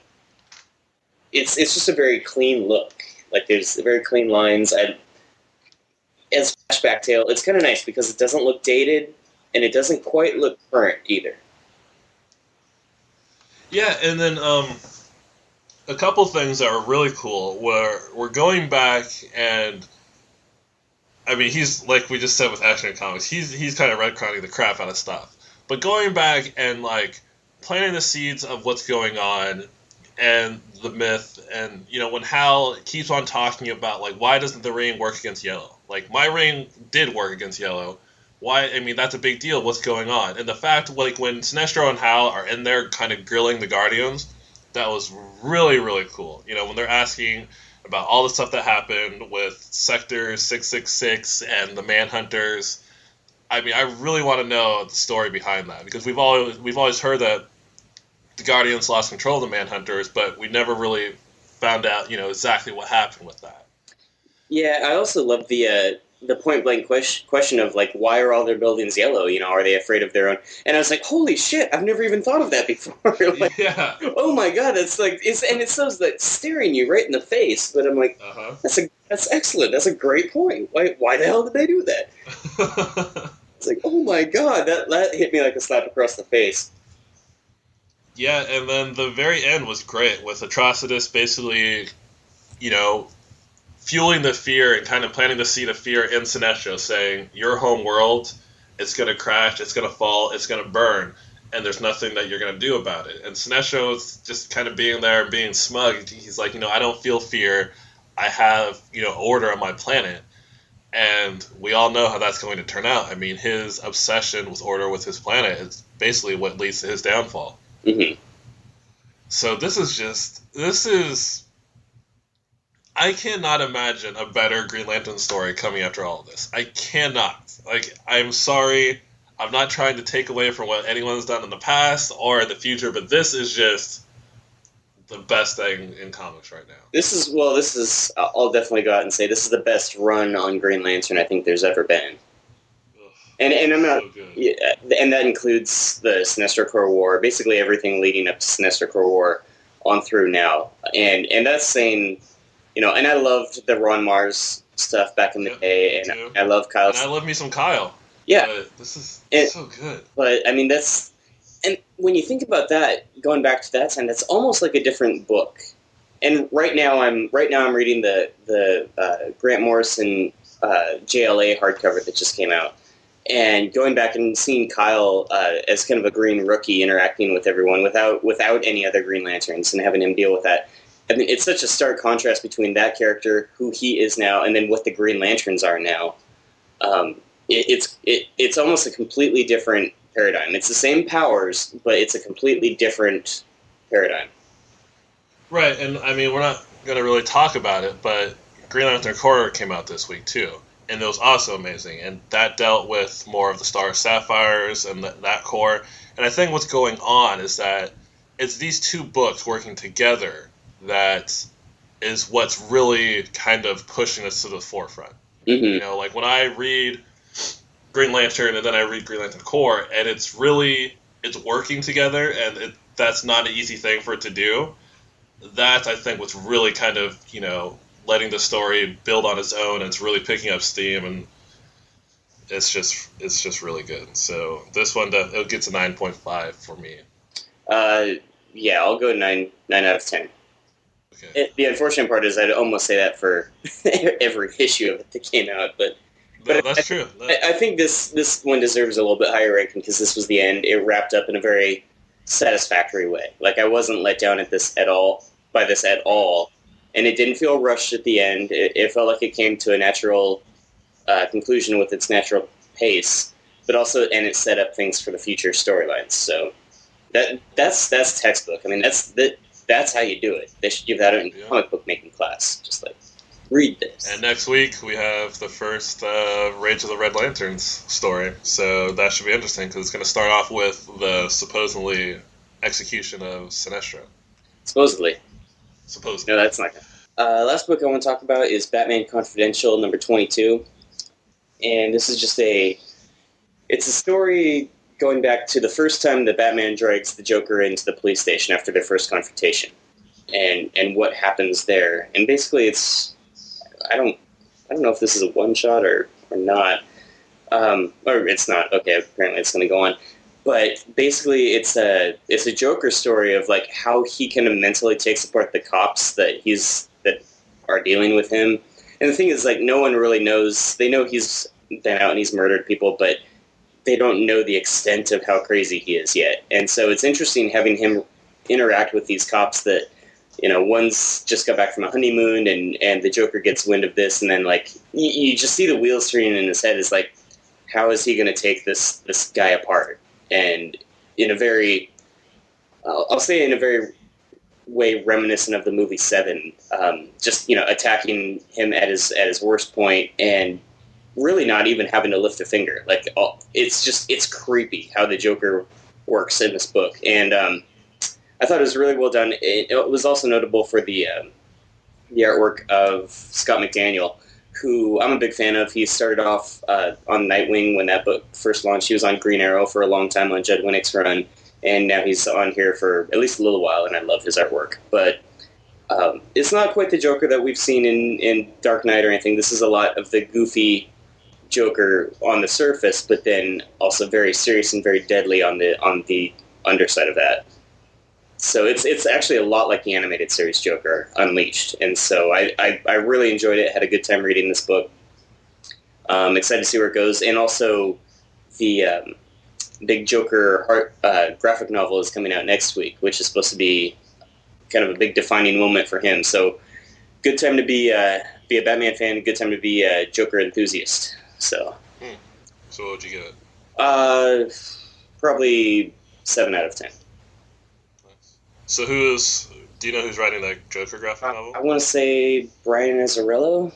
it's it's just a very clean look. Like there's very clean lines. I, as flashback tale, it's kind of nice because it doesn't look dated and it doesn't quite look current either. Yeah, and then um, a couple things that are really cool where we're going back and I mean he's like we just said with Action Comics, he's he's kind of retconning the crap out of stuff. But going back and like planting the seeds of what's going on and the myth and you know when Hal keeps on talking about like why doesn't the ring work against yellow? Like my ring did work against yellow. Why? I mean that's a big deal. What's going on? And the fact like when Sinestro and Hal are in there kind of grilling the Guardians, that was really really cool. You know when they're asking about all the stuff that happened with Sector 666 and the Manhunters. I mean, I really want to know the story behind that because we've always we've always heard that the Guardians lost control of the Manhunters, but we never really found out, you know, exactly what happened with that. Yeah, I also love the uh, the point blank question, question of like, why are all their buildings yellow? You know, are they afraid of their own? And I was like, holy shit, I've never even thought of that before. like, yeah. Oh my god, that's like it's and it's those that staring you right in the face. But I'm like, Uh that's a that's excellent. That's a great point. Why why the hell did they do that? It's like, oh my god, that that hit me like a slap across the face. yeah, and then the very end was great with Atrocitus basically, you know, fueling the fear and kind of planting the seed of fear in Sinestro, saying, Your home world, it's going to crash, it's going to fall, it's going to burn, and there's nothing that you're going to do about it. And Sinestro is just kind of being there being smug. He's like, You know, I don't feel fear. I have, you know, order on my planet. And we all know how that's going to turn out. I mean, his obsession with order with his planet is basically what leads to his downfall. hmm So this is just this is I cannot imagine a better Green Lantern story coming after all of this. I cannot. Like I'm sorry, I'm not trying to take away from what anyone's done in the past or in the future, but this is just the best thing in comics right now. This is well, this is I'll definitely go out and say this is the best run on Green Lantern I think there's ever been. Ugh, And and I'm not so. Yeah, and that includes the Sinestro Corps War, basically everything leading up to Sinestro Corps War on through now. And and that's saying, you know, and I loved the Ron Marz stuff back in the Yep, day, and too. I love Kyle. And I love me some Kyle. yeah, this is It- so good. but I mean that's, and when you think about that, going back to that time, that's almost like a different book. And right now, I'm right now I'm reading the the uh, Grant Morrison uh, JLA hardcover that just came out, and going back and seeing Kyle uh, as kind of a green rookie interacting with everyone without without any other Green Lanterns and having him deal with that. I mean, it's such a stark contrast between that character, who he is now, and then what the Green Lanterns are now. Um, it, it's it, it's almost a completely different paradigm. It's the same powers, but it's a completely different paradigm. Right, and I mean, we're not going to really talk about it, but Green Lantern Corps came out this week too, and it was also amazing. And that dealt with more of the Star Sapphires and th- that Corps. And I think what's going on is that it's these two books working together that is what's really kind of pushing us to the forefront. hmm You know, like when I read Green Lantern and then I read Green Lantern Corps, and it's really it's working together, and it, that's not an easy thing for it to do. That I think was really kind of you know letting the story build on its own, and it's really picking up steam, and it's just it's just really good. So this one does, it gets a nine point five for me. Uh, yeah, I'll go nine nine out of ten. Okay. It, the unfortunate part is I'd almost say that for every issue of it that came out, but No, but that's true. I, I think this this one deserves a little bit higher ranking because this was the end. It wrapped up in a very satisfactory way. Like I wasn't let down at this at all by this at all, and it didn't feel rushed at the end. It, it felt like it came to a natural uh, conclusion with its natural pace, but also and it set up things for the future storylines. So that that's that's textbook. I mean that's that that's how you do it. They should give that in Yeah. comic book making class. Just like read this. And next week we have the first uh, Rage of the Red Lanterns story, so that should be interesting because it's going to start off with the supposedly execution of Sinestro. Supposedly. Supposedly. No, that's not good. Uh, last book I want to talk about is Batman Confidential number 22. And this is just a. It's a story going back to the first time that Batman drags the Joker into the police station after their first confrontation. And, and what happens there. And basically, it's. I don't. I don't know if this is a one shot or, or not. Um, or it's not. Okay, apparently it's going to go on but basically it's a it's a Joker story of like how he kind of mentally takes apart the cops that he's that are dealing with him. And the thing is, like, no one really knows. They know he's been out and he's murdered people, but they don't know the extent of how crazy he is yet. And so it's interesting having him interact with these cops that you know one's just got back from a honeymoon and and the joker gets wind of this and then like you, you just see the wheels turning in his head is like how is he going to take this this guy apart and in a very, I'll, I'll say in a very way reminiscent of the movie Seven, um, just you know attacking him at his at his worst point and really not even having to lift a finger. Like it's just it's creepy how the Joker works in this book, and um, I thought it was really well done. It, it was also notable for the um, the artwork of Scott McDaniel who I'm a big fan of. He started off uh, on Nightwing when that book first launched. He was on Green Arrow for a long time on Judd Winick's run, and now he's on here for at least a little while, and I love his artwork. But um, it's not quite the Joker that we've seen in, in Dark Knight or anything. This is a lot of the goofy Joker on the surface, but then also very serious and very deadly on the on the underside of that so it's it's actually a lot like the animated series Joker Unleashed, and so I, I, I really enjoyed it. Had a good time reading this book. Um, excited to see where it goes, and also the um, big Joker art, uh, graphic novel is coming out next week, which is supposed to be kind of a big defining moment for him. So good time to be uh, be a Batman fan. Good time to be a Joker enthusiast. So. Hmm. So what would you get? Uh, probably seven out of ten. So who's? Do you know who's writing that Joker graphic novel? I, want to say Brian Azzarello.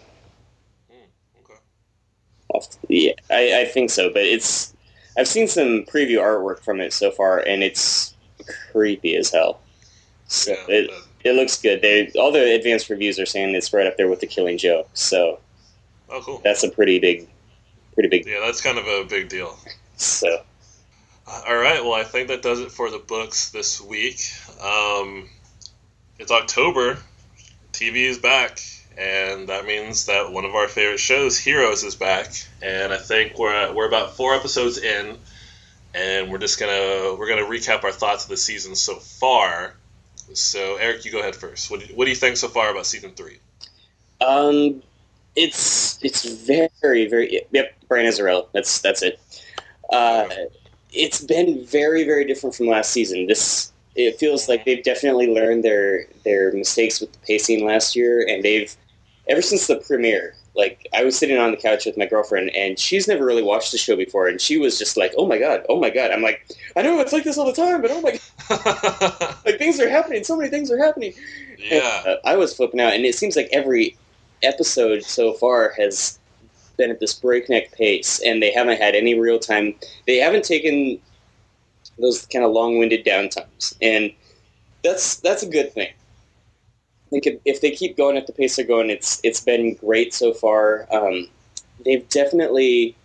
Mm, okay. Yeah, I, I think so, but it's I've seen some preview artwork from it so far, and it's creepy as hell. So yeah, it it looks good. They all the advanced reviews are saying it's right up there with the Killing Joke. So oh, cool. That's a pretty big, pretty big. Yeah, that's kind of a big deal. So all right. Well, I think that does it for the books this week. Um, it's October. TV is back, and that means that one of our favorite shows, Heroes, is back. And I think we're at, we're about four episodes in, and we're just gonna we're gonna recap our thoughts of the season so far. So, Eric, you go ahead first. What do you, what do you think so far about season three? Um, it's it's very very yep. Brian Azzarello. That's that's it. Uh, it's been very very different from last season. This it feels like they've definitely learned their their mistakes with the pacing last year, and they've ever since the premiere. Like I was sitting on the couch with my girlfriend, and she's never really watched the show before, and she was just like, "Oh my god, oh my god!" I'm like, "I know it's like this all the time, but oh my god, like things are happening, so many things are happening." Yeah, and, uh, I was flipping out, and it seems like every episode so far has been at this breakneck pace, and they haven't had any real time. They haven't taken those kind of long-winded downtimes, and that's that's a good thing. They could, if they keep going at the pace they're going, it's it's been great so far. Um, they've definitely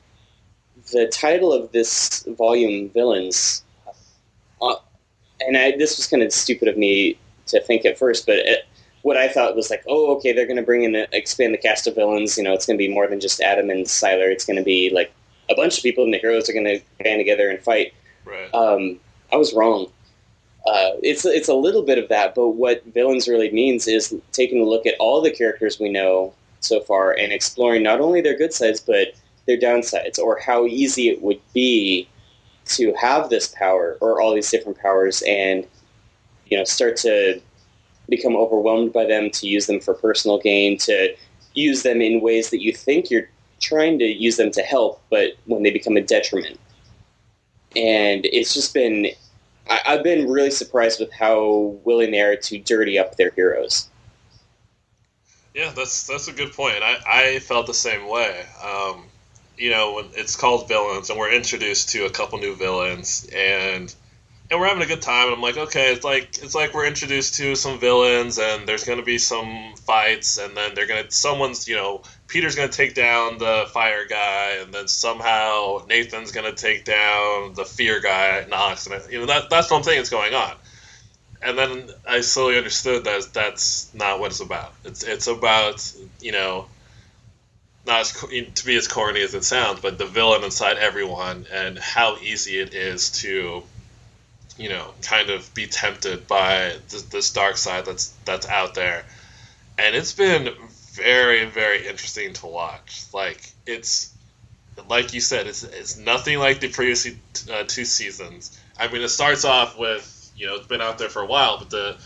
the title of this volume, villains, uh, and I, this was kind of stupid of me to think at first, but it, what I thought was like, oh, okay, they're going to bring in, a, expand the cast of villains. You know, it's going to be more than just Adam and Sylar. It's going to be like a bunch of people, and the heroes are going to band together and fight. Right. Um, I was wrong. Uh, it's it's a little bit of that, but what villains really means is taking a look at all the characters we know so far and exploring not only their good sides but their downsides, or how easy it would be to have this power or all these different powers, and you know start to become overwhelmed by them, to use them for personal gain, to use them in ways that you think you're trying to use them to help, but when they become a detriment. And it's just been, I, have been really surprised with how willing they are to dirty up their heroes. Yeah, that's that's a good point. I, I felt the same way. Um, you know, when it's called villains, and we're introduced to a couple new villains, and and we're having a good time. And I'm like, okay, it's like it's like we're introduced to some villains, and there's going to be some fights, and then they're gonna someone's you know Peter's going to take down the fire guy, and then somehow Nathan's going to take down the fear guy, Knox, and you know that that's what I'm thinking is going on. And then I slowly understood that that's not what it's about. It's it's about you know not as to be as corny as it sounds, but the villain inside everyone and how easy it is to you know, kind of be tempted by this, this dark side that's that's out there, and it's been very very interesting to watch. Like it's like you said, it's it's nothing like the previous uh, two seasons. I mean, it starts off with you know it's been out there for a while, but the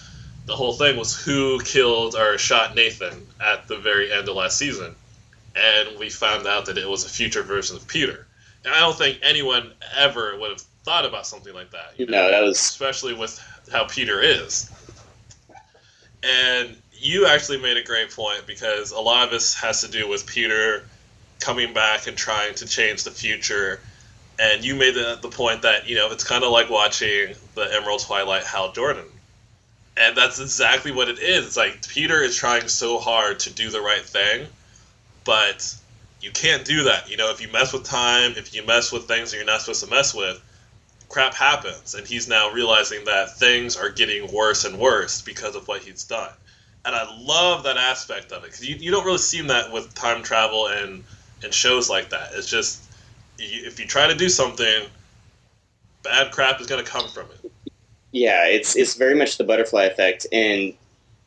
the whole thing was who killed or shot Nathan at the very end of last season, and we found out that it was a future version of Peter. And I don't think anyone ever would have thought about something like that. You know, no, that was especially with how Peter is. And you actually made a great point because a lot of this has to do with Peter coming back and trying to change the future. And you made the, the point that, you know, it's kind of like watching the Emerald Twilight Hal Jordan. And that's exactly what it is. It's like Peter is trying so hard to do the right thing, but you can't do that. You know, if you mess with time, if you mess with things that you're not supposed to mess with, crap happens, and he's now realizing that things are getting worse and worse because of what he's done. And I love that aspect of it because you, you don't really see that with time travel and and shows like that. It's just if you try to do something, bad crap is going to come from it. Yeah, it's it's very much the butterfly effect, and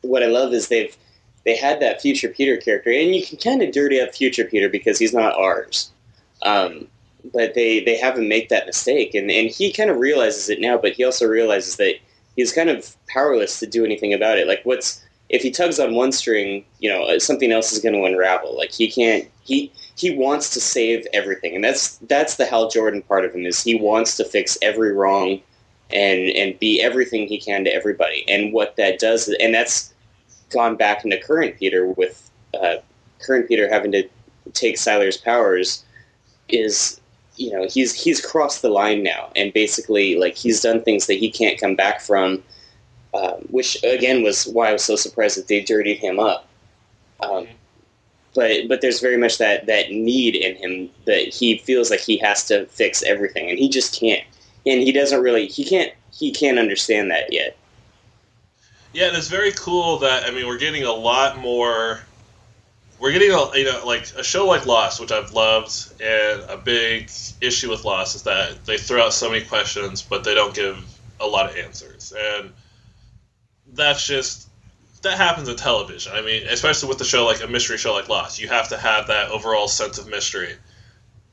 what I love is they've they had that future Peter character, and you can kind of dirty up future Peter because he's not ours. Um, but they they have him make that mistake, and and he kind of realizes it now, but he also realizes that he's kind of powerless to do anything about it. Like what's if he tugs on one string, you know, something else is going to unravel. Like he can't he he wants to save everything, and that's that's the Hal Jordan part of him is he wants to fix every wrong and and be everything he can to everybody. And what that does, and that's gone back into current Peter with uh, current Peter having to take Sylar's powers is you know he's he's crossed the line now, and basically like he's done things that he can't come back from. Um, which again was why I was so surprised that they dirtied him up. Um, but but there's very much that that need in him that he feels like he has to fix everything, and he just can't. And he doesn't really he can't he can't understand that yet. Yeah, and it's very cool that I mean we're getting a lot more we're getting a you know like a show like Lost, which I've loved, and a big issue with Lost is that they throw out so many questions, but they don't give a lot of answers, and that's just that happens in television. I mean, especially with the show like a mystery show like Lost, you have to have that overall sense of mystery.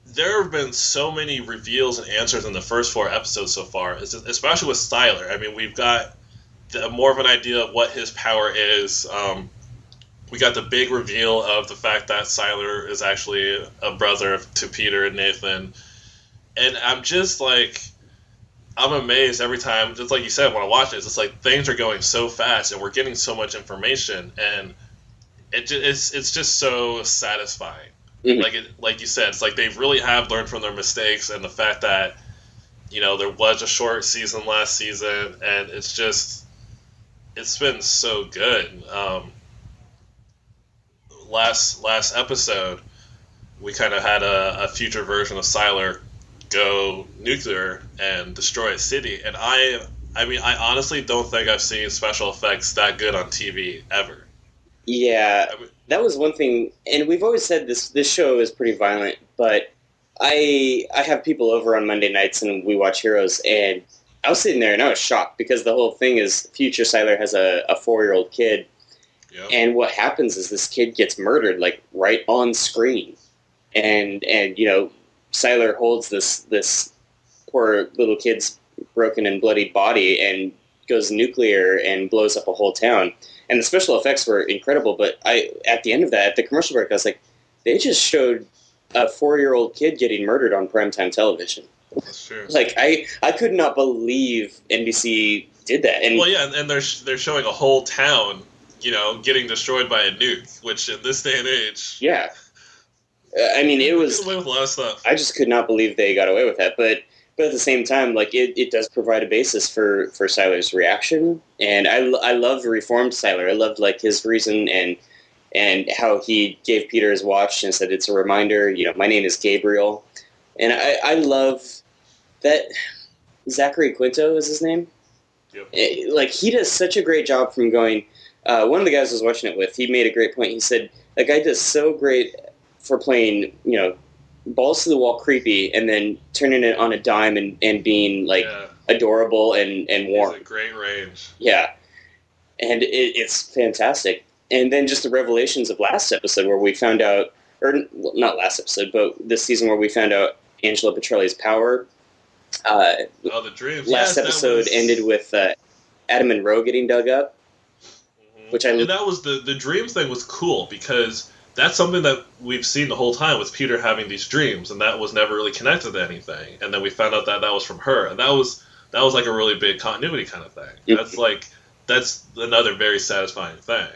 There have been so many reveals and answers in the first four episodes so far, especially with Sylar. I mean, we've got the, more of an idea of what his power is. Um, we got the big reveal of the fact that Sylar is actually a brother to Peter and Nathan, and I'm just like, I'm amazed every time. Just like you said, when I watch it, it's like things are going so fast, and we're getting so much information, and it just, it's it's just so satisfying. Mm-hmm. Like it, like you said, it's like they really have learned from their mistakes, and the fact that you know there was a short season last season, and it's just it's been so good. Um, last last episode, we kind of had a, a future version of Sylar go nuclear and destroy a city, and I I mean I honestly don't think I've seen special effects that good on TV ever. Yeah, I mean, that was one thing, and we've always said this this show is pretty violent, but I I have people over on Monday nights and we watch Heroes, and I was sitting there and I was shocked because the whole thing is future Sylar has a, a four year old kid and what happens is this kid gets murdered like right on screen, and and you know, Sylar holds this this poor little kid's broken and bloodied body and goes nuclear and blows up a whole town. And the special effects were incredible. But I at the end of that, at the commercial break, I was like, they just showed a four year old kid getting murdered on primetime television. That's true. Like I, I could not believe NBC did that. And well, yeah, and they're they're showing a whole town you know, getting destroyed by a nuke, which in this day and age, yeah, uh, I mean, it was away with a lot of stuff. I just could not believe they got away with that, but but at the same time, like it, it does provide a basis for for Sylar's reaction, and I, I love reformed Sylar. I loved like his reason and and how he gave Peter his watch and said it's a reminder. You know, my name is Gabriel, and I, I love that Zachary Quinto is his name. Yep. Eh, Like he does such a great job from going. Uh, one of the guys I was watching it with, he made a great point. He said that guy does so great for playing, you know, balls to the wall, creepy, and then turning it on a dime and, and being like yeah, adorable and and warm. a great range. Yeah, and it, it's fantastic. And then just the revelations of last episode where we found out, or not last episode, but this season where we found out Angela Petrelli's power. Uh, Oh, the dreams. last Yes, episode was- ended with uh, Adam Monroe getting dug up. Mhm. which I- and that was the the dreams thing was cool because that's something that we've seen the whole time with Peter having these dreams, and that was never really connected to anything. And then we found out that that was from her, and that was that was like a really big continuity kind of thing. Mhm. That's like that's another very satisfying thing.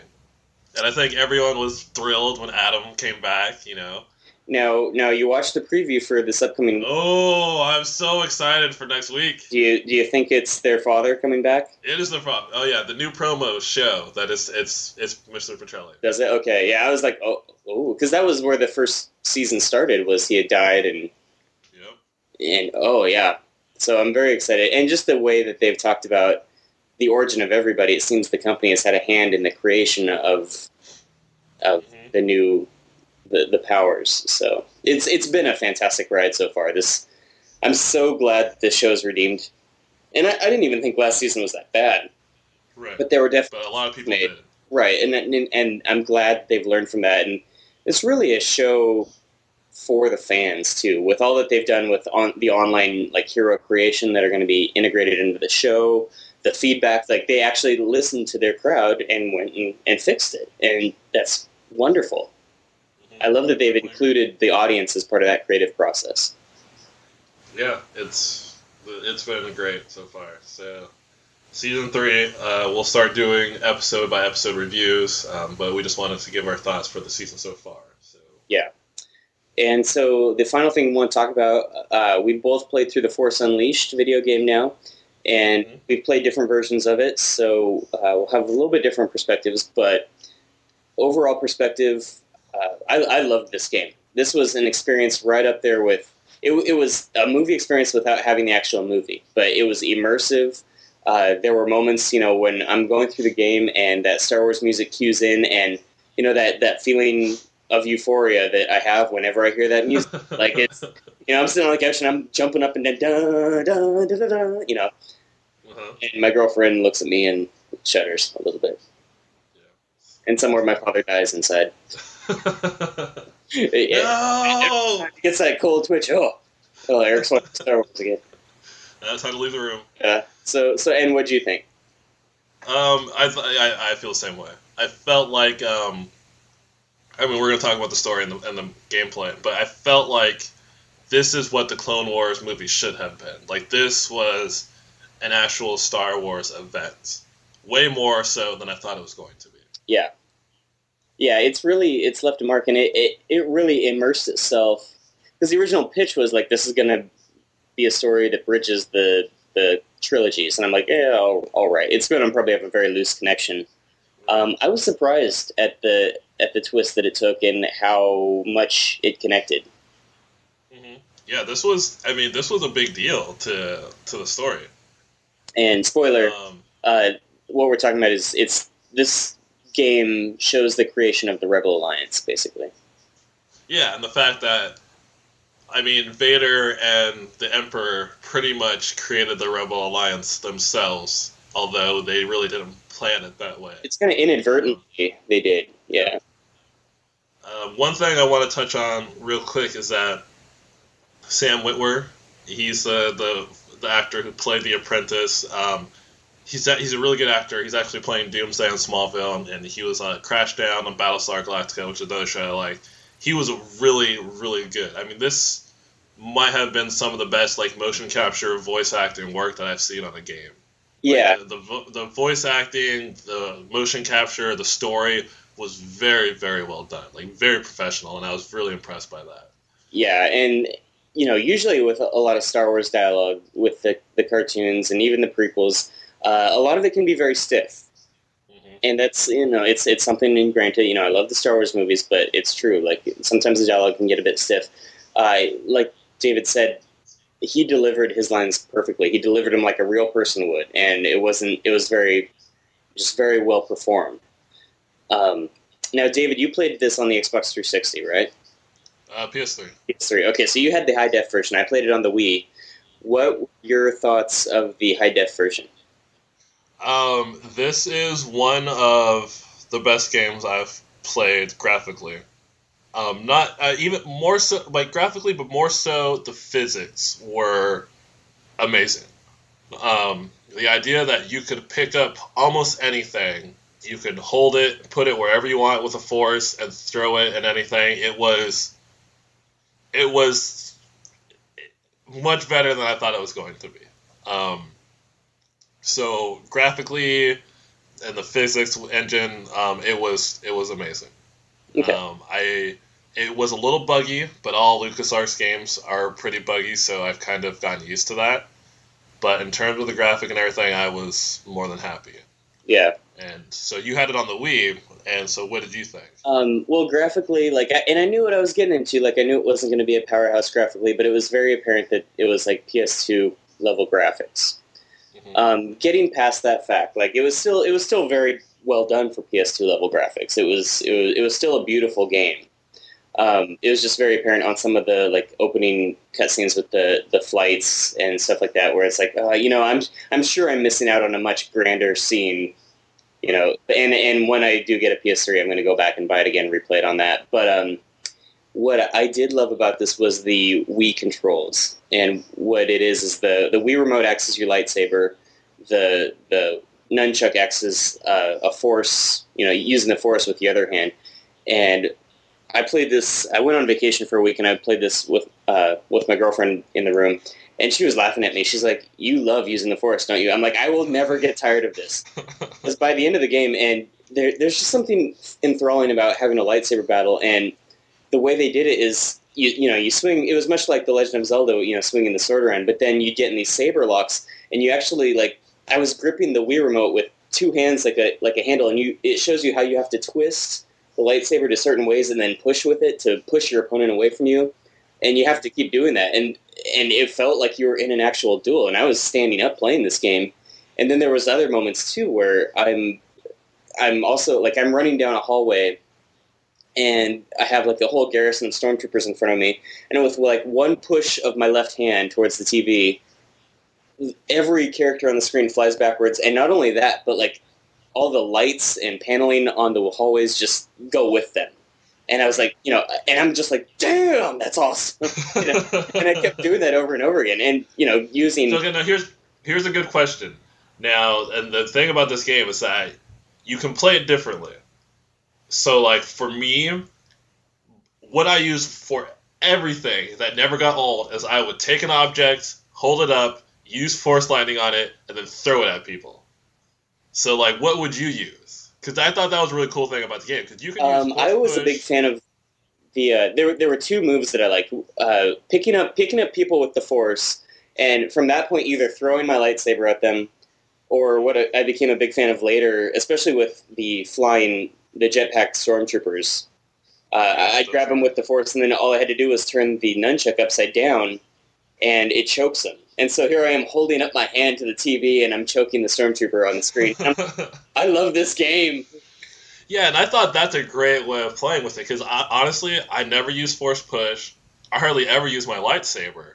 And I think everyone was thrilled when Adam came back. You know, Now, now you watched the preview for this upcoming. oh, I'm so excited for next week. Do you do you think it's their father coming back? It is the problem. Oh yeah, the new promo show that is it's it's Mr. Petrelli. Does it? Okay, yeah. I was like, oh, oh, because that was where the first season started. Was he had died and Yep. and oh yeah. So I'm very excited, and just the way that they've talked about the origin of everybody. It seems the company has had a hand in the creation of of Mhm. the new the the powers. So it's it's been a fantastic ride so far. This I'm so glad that this show's redeemed. And I, I didn't even think last season was that bad, Right. but there were definitely But a lot of people Made. did. right, and, and and I'm glad they've learned from that. And it's really a show for the fans too, with all that they've done with on the online like hero creation that are going to be integrated into the show. The feedback, like they actually listened to their crowd and went and, and fixed it, and that's wonderful. I love that they've included the audience as part of that creative process. Yeah, it's it's been great so far. So season three, uh, we'll start doing episode by episode reviews, um, but we just wanted to give our thoughts for the season so far. So yeah. And so the final thing we want to talk about, uh, we both played through the Force Unleashed video game now, and Mhm. we've played different versions of it. So uh, we'll have a little bit different perspectives, but overall perspective, uh, I, I loved this game. This was an experience right up there with. It, it was a movie experience without having the actual movie, but it was immersive. Uh, there were moments, you know, when I'm going through the game and that Star Wars music cues in, and you know that that feeling of euphoria that I have whenever I hear that music. Like, it's- You know, I'm sitting on the couch and I'm jumping up and down, da, da, da, da, da, you know, uh-huh. and my girlfriend looks at me and shudders a little bit. And somewhere my father dies inside. It, no, it gets that cold twitch. Oh, oh, Eric's watching Star Wars again. that's how to leave the room. Yeah. So, so, and what do you think? Um, I, I I feel the same way. I felt like um, I mean we're gonna talk about the story and the, and the gameplay, but I felt like this is what the Clone Wars movie should have been. Like this was an actual Star Wars event, way more so than I thought it was going to be. Yeah. Yeah, it's really it's left a mark, and it it, it really immersed itself because the original pitch was like this is going to be a story that bridges the the trilogies, and I'm like, yeah, all, all right. It's going to probably have a very loose connection. Um, I was surprised at the at the twist that it took and how much it connected. hmm Yeah, this was. I mean, this was a big deal to to the story. And spoiler, Um, uh, what we're talking about is it's this game shows the creation of the Rebel Alliance, basically. Yeah, and the fact that, I mean, Vader and the Emperor pretty much created the Rebel Alliance themselves, although they really didn't plan it that way. It's kind of inadvertently they did, yeah. Um, one thing I want to touch on real quick is that Sam Witwer, he's uh, the the actor who played the Apprentice. Um, he's a, he's a really good actor. He's actually playing Doomsday on Smallville, and, and he was uh, Crashdown on Battlestar Galactica, which is another show I like. He was really really good. I mean, this might have been some of the best like motion capture voice acting work that I've seen on a game. Yeah, Like, the, the the voice acting, the motion capture, the story was very very well done, like very professional, and I was really impressed by that. yeah, and you know, usually with a lot of Star Wars dialogue, with the, the cartoons and even the prequels, uh, a lot of it can be very stiff. Mm-hmm. And that's you know it's it's something. And granted, you know I love the Star Wars movies, but it's true. Like sometimes the dialogue can get a bit stiff. Uh, like David said, he delivered his lines perfectly. He delivered them like a real person would, and it wasn't. It was very, just very well performed. Um, now, David, you played this on the Xbox 360, right? Uh, PS3. PS3. Okay, so you had the high def version. I played it on the Wii. What were your thoughts of the high def version? Um, this is one of the best games I've played graphically. Um, not uh, even more so like graphically, but more so the physics were amazing. Um, the idea that you could pick up almost anything, you could hold it, put it wherever you want with a force, and throw it at anything. It was, it was much better than I thought it was going to be. Um, so graphically and the physics engine, um, it was it was amazing. Okay. Um, I it was a little buggy, but all LucasArts games are pretty buggy, so I've kind of gotten used to that. But in terms of the graphic and everything, I was more than happy. Yeah. And so you had it on the Wii, and so what did you think? Um, well, graphically, like, I, and I knew what I was getting into. Like, I knew it wasn't going to be a powerhouse graphically, but it was very apparent that it was like PS2 level graphics. Mhm. Um, getting past that fact, like, it was still it was still very well done for PS2 level graphics. It was it was it was still a beautiful game. Um, it was just very apparent on some of the like opening cutscenes with the the flights and stuff like that, where it's like, uh, you know, I'm I'm sure I'm missing out on a much grander scene you know, and and when I do get a PS3, I'm going to go back and buy it again, replay it on that. But um, what I did love about this was the Wii controls, and what it is is the the Wii remote acts as your lightsaber, the the nunchuck acts as uh, a force, you know, using the force with the other hand, and I played this. I went on vacation for a week, and I played this with uh, with my girlfriend in the room, and she was laughing at me. She's like, "You love using the force, don't you?" I'm like, "I will never get tired of this." Because by the end of the game, and there, there's just something enthralling about having a lightsaber battle, and the way they did it is, you you know, you swing. It was much like the Legend of Zelda, you know, swinging the sword around, but then you get in these saber locks, and you actually like. I was gripping the Wii remote with two hands like a like a handle, and you it shows you how you have to twist the lightsaber to certain ways and then push with it to push your opponent away from you, and you have to keep doing that. And and it felt like you were in an actual duel, and I was standing up playing this game. And then there was other moments too where I'm I'm also like I'm running down a hallway and I have like a whole garrison of stormtroopers in front of me, and with like one push of my left hand towards the TV, every character on the screen flies backwards, and not only that, but like all the lights and paneling on the hallways just go with them. And I was like, you know, and I'm just like, damn, that's awesome. you know? And I kept doing that over and over again, and you know, using So okay, now here's here's a good question. Now, and the thing about this game is that you can play it differently. So, like for me, what I use for everything that never got old is I would take an object, hold it up, use force lightning on it, and then throw it at people. So, like, what would you use? Because I thought that was a really cool thing about the game. Because you can use Um, I was a big fan of the. Uh, there, were- there were two moves that I liked: uh, picking up, picking up people with the force, and from that point, either throwing my lightsaber at them, or what I became a big fan of later, especially with the flying, the jetpack stormtroopers. Uh, I- I'd grab them with the force, and then all I had to do was turn the nunchuck upside down, and it chokes them. And so here I am holding up my hand to the TV, and I'm choking the stormtrooper on the screen. I'm- love this game. Yeah, and I thought that's a great way of playing with it because honestly, I never use force push. I hardly ever use my lightsaber,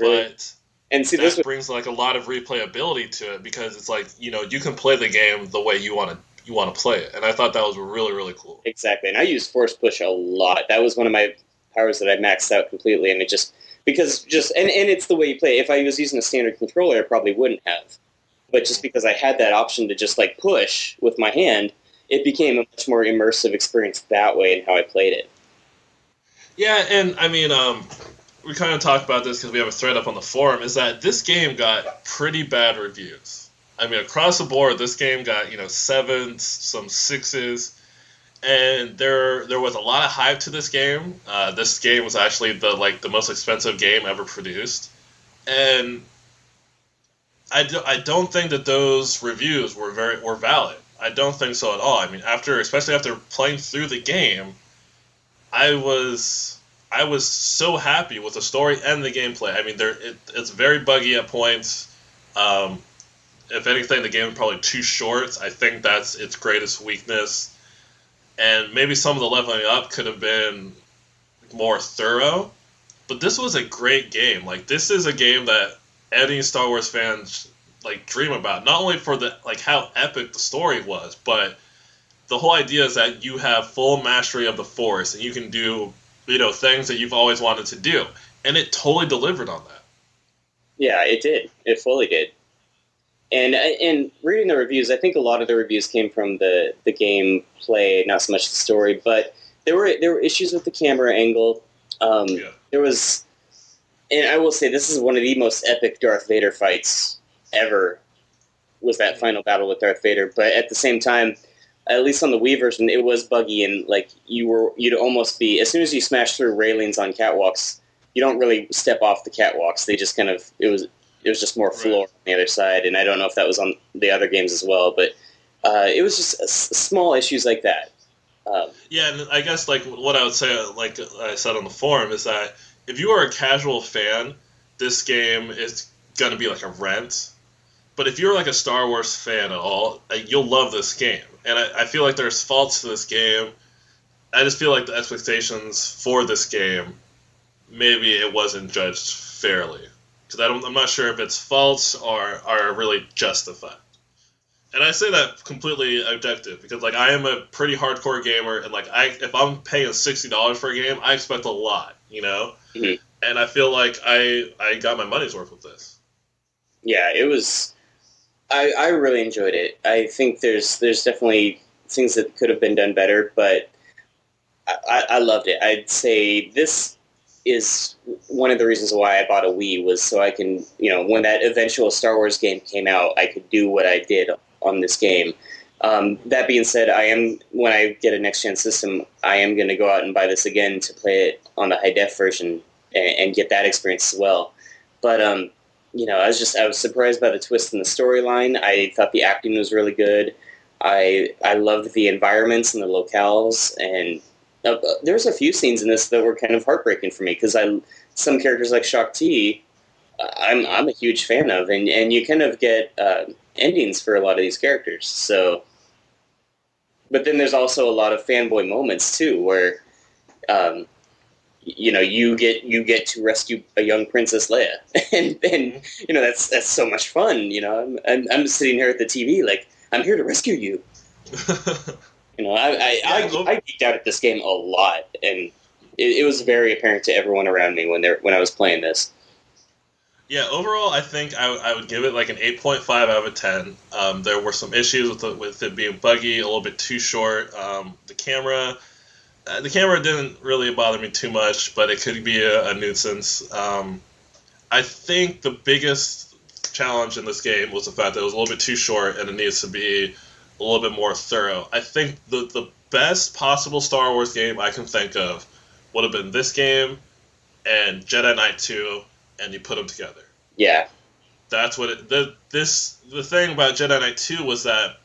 Really. but And see, this that was brings like a lot of replayability to it because it's like you know you can play the game the way you want to you want to play it, and I thought that was really really cool. Exactly, and I use force push a lot. That was one of my powers that I maxed out completely, and it just because just and, and it's the way you play. If I was using a standard controller, I probably wouldn't have. But just because I had that option to just like push with my hand, it became a much more immersive experience that way in how I played it. Yeah, and I mean, um, we kind of talked about this because we have a thread up on the forum. Is that this game got pretty bad reviews? I mean, across the board, this game got you know sevens, some sixes, and there there was a lot of hype to this game. Uh, this game was actually the like the most expensive game ever produced, and I, do, I don't think that those reviews were very were valid. I don't think so at all. I mean, after especially after playing through the game, I was I was so happy with the story and the gameplay. I mean, there it, it's very buggy at points. Um, if anything, the game is probably too short. I think that's its greatest weakness. And maybe some of the leveling up could have been more thorough. But this was a great game. Like this is a game that any Star Wars fans like dream about. Not only for the like how epic the story was, but the whole idea is that you have full mastery of the Force and you can do you know things that you've always wanted to do, and it totally delivered on that. Yeah, it did. It fully did. And and reading the reviews, I think a lot of the reviews came from the the gameplay, not so much the story. But there were there were issues with the camera angle. Um, yeah. There was, and I will say this is one of the most epic Darth Vader fights ever. Was that final battle with Darth Vader? But at the same time, at least on the Wii version, it was buggy and like you were you'd almost be as soon as you smash through railings on catwalks, you don't really step off the catwalks. They just kind of it was was just more floor right. on the other side, and I don't know if that was on the other games as well, but uh, it was just small issues like that. Um, yeah, and I guess like what I would say, like I said on the forum, is that if you are a casual fan, this game is gonna be like a rent. But if you're like a Star Wars fan at all, you'll love this game and I, I feel like there's faults to this game. I just feel like the expectations for this game, maybe it wasn't judged fairly. Because I'm not sure if its faults are, are really justified. And I say that completely objective because like I am a pretty hardcore gamer and like I if I'm paying sixty dollars for a game, I expect a lot, you know? Mm-hmm. And I feel like I I got my money's worth with this. Yeah, it was I, I really enjoyed it. I think there's there's definitely things that could have been done better, but I, I loved it. I'd say this is one of the reasons why I bought a Wii was so I can, you know, when that eventual Star Wars game came out, I could do what I did on this game. Um, that being said, I am when I get a next gen system, I am going to go out and buy this again to play it on the high def version and, and get that experience as well. But um, you know, I was just I was surprised by the twist in the storyline. I thought the acting was really good. I I loved the environments and the locales, and uh, there's a few scenes in this that were kind of heartbreaking for me because I some characters like Ti, I'm I'm a huge fan of, and and you kind of get uh, endings for a lot of these characters. So, but then there's also a lot of fanboy moments too, where um, you know you get you get to rescue a young princess Leia, and, mm-hmm. you know that's that's so much fun. You know, I'm, I'm, I'm sitting here at the TV like I'm here to rescue you. you know, I I, yeah, I, I, geeked out at this game a lot, and it, it, was very apparent to everyone around me when they when I was playing this. Yeah, overall, I think I, I would give it like an 8.5 out of 10. Um, there were some issues with, the, with it being buggy, a little bit too short. Um, the camera uh, the camera didn't really bother me too much, but it could be a, a nuisance. Um, I think the biggest challenge in this game was the fact that it was a little bit too short and it needs to be a little bit more thorough. I think the the best possible Star Wars game I can think of would have been this game and Jedi Knight 2 and you put them together. Yeah. That's what it the this the thing about Jedi Knight 2 was that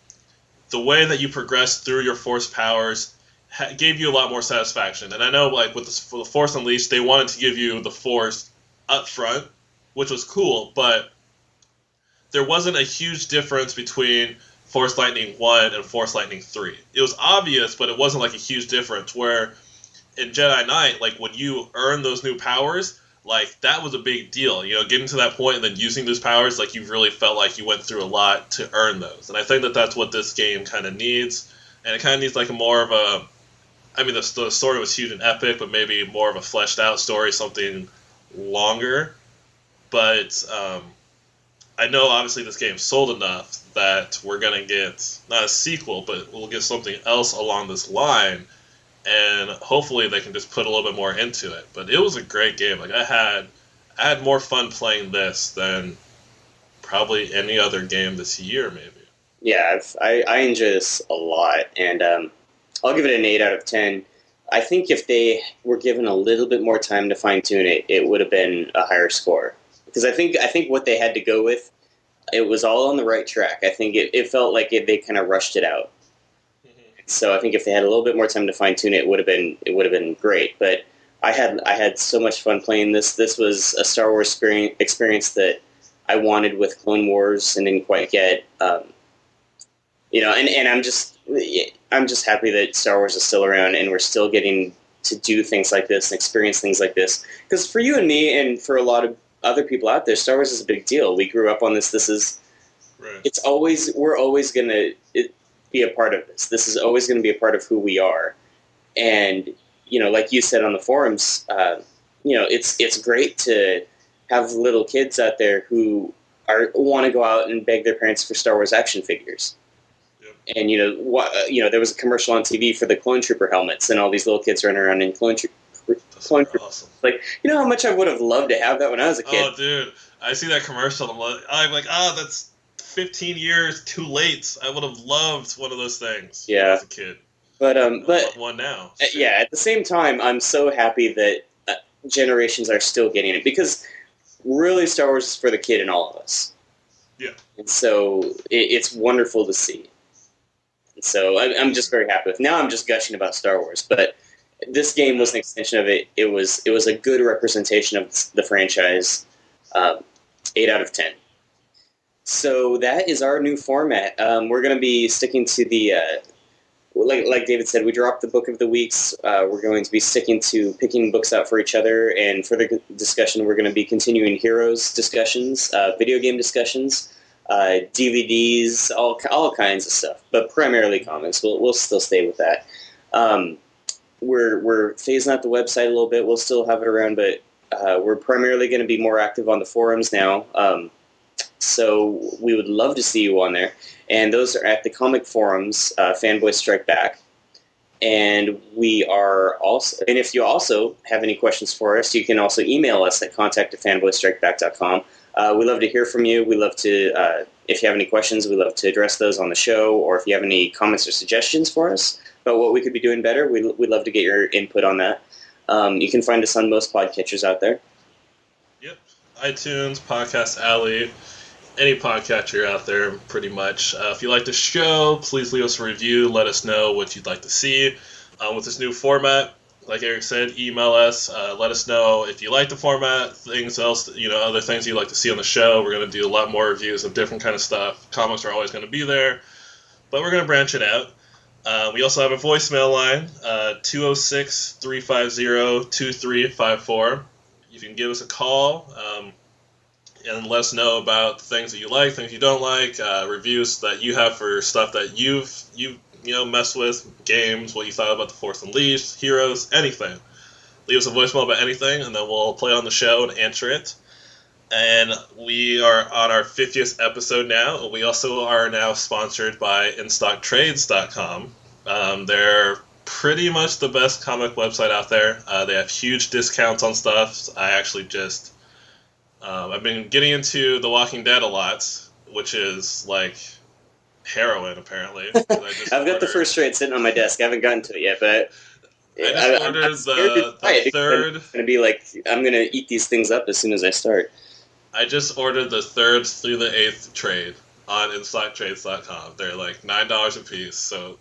the way that you progress through your force powers ha- gave you a lot more satisfaction. And I know, like with the, the Force Unleashed, they wanted to give you the Force up front, which was cool, but there wasn't a huge difference between Force Lightning 1 and Force Lightning 3. It was obvious, but it wasn't like a huge difference. Where in Jedi Knight, like when you earn those new powers, like that was a big deal. You know, getting to that point and then using those powers, like you really felt like you went through a lot to earn those. And I think that that's what this game kind of needs. And it kind of needs like a more of a I mean, the, the story was huge and epic, but maybe more of a fleshed out story, something longer. But um, I know obviously this game sold enough that we're gonna get not a sequel, but we'll get something else along this line, and hopefully they can just put a little bit more into it. But it was a great game. Like I had, I had more fun playing this than probably any other game this year, maybe. Yeah, I've, i I enjoy this a lot, and um, I'll give it an eight out of ten. I think if they were given a little bit more time to fine tune it, it would have been a higher score. Because I think I think what they had to go with, it was all on the right track. I think it, it felt like it, they kind of rushed it out. So I think if they had a little bit more time to fine tune it, it would have been it would have been great. But I had I had so much fun playing this. This was a Star Wars experience, experience that I wanted with Clone Wars and didn't quite get. Um, you know, and, and I'm just I'm just happy that Star Wars is still around and we're still getting to do things like this and experience things like this. Because for you and me, and for a lot of other people out there, Star Wars is a big deal. We grew up on this. This is Right. it's always we're always gonna it, be a part of this. This is always going to be a part of who we are, and you know, like you said on the forums, uh, you know, it's it's great to have little kids out there who are want to go out and beg their parents for Star Wars action figures. Yep. And you know, what, you know, there was a commercial on TV for the Clone Trooper helmets, and all these little kids running around in Clone Trooper. That's Clone awesome. Like, you know how much I would have loved to have that when I was a kid. Oh, dude, I see that commercial. I'm like, I'm like, ah, that's 15 years too late. I would have loved one of those things. Yeah. was a kid. but um, I but one now. Uh, yeah, at the same time, I'm so happy that uh, generations are still getting it because really, Star Wars is for the kid in all of us. Yeah. And so it, it's wonderful to see. And so I, I'm just very happy with. Now I'm just gushing about Star Wars, but this game was an extension of it. It was it was a good representation of the franchise. Um, eight out of ten. So that is our new format. Um, we're going to be sticking to the uh, like like David said, we dropped the book of the weeks. Uh, we're going to be sticking to picking books out for each other, and for the discussion, we're going to be continuing heroes discussions, uh, video game discussions, uh, DVDs, all all kinds of stuff, but primarily comics. We'll we'll still stay with that. Um, we're we're phasing out the website a little bit. We'll still have it around, but uh, we're primarily going to be more active on the forums now. Um, so we would love to see you on there and those are at the comic forums uh, fanboy strike back and we are also and if you also have any questions for us you can also email us at contact at fanboystrikeback.com uh, we love to hear from you we love to uh, if you have any questions we love to address those on the show or if you have any comments or suggestions for us about what we could be doing better we, we'd love to get your input on that um, you can find us on most podcatchers out there Yep. iTunes, Podcast Alley, any podcatcher out there, pretty much. Uh, if you like the show, please leave us a review. Let us know what you'd like to see. Um, with this new format, like Eric said, email us. Uh, let us know if you like the format, things else, you know, other things you'd like to see on the show. We're going to do a lot more reviews of different kind of stuff. Comics are always going to be there, but we're going to branch it out. Uh, we also have a voicemail line, uh, 206 350 2354 you can give us a call um, and let us know about things that you like, things you don't like, uh, reviews that you have for stuff that you've you you know messed with, games, what you thought about the Force Unleashed, heroes, anything. Leave us a voicemail about anything, and then we'll play on the show and answer it. And we are on our 50th episode now. We also are now sponsored by InStockTrades.com. Um, they're pretty much the best comic website out there. Uh, they have huge discounts on stuff. I actually just um, I've been getting into The Walking Dead a lot, which is like heroin apparently. I've got the first trade sitting on my desk i haven't gotten to it yet but I just I- I'm- ordered I'm the, to try it the third. I'm gonna be like, I'm gonna eat these things up as soon as I start. I just ordered the third through the eighth trade on InStockTrades.com. They're like nine dollars a piece, so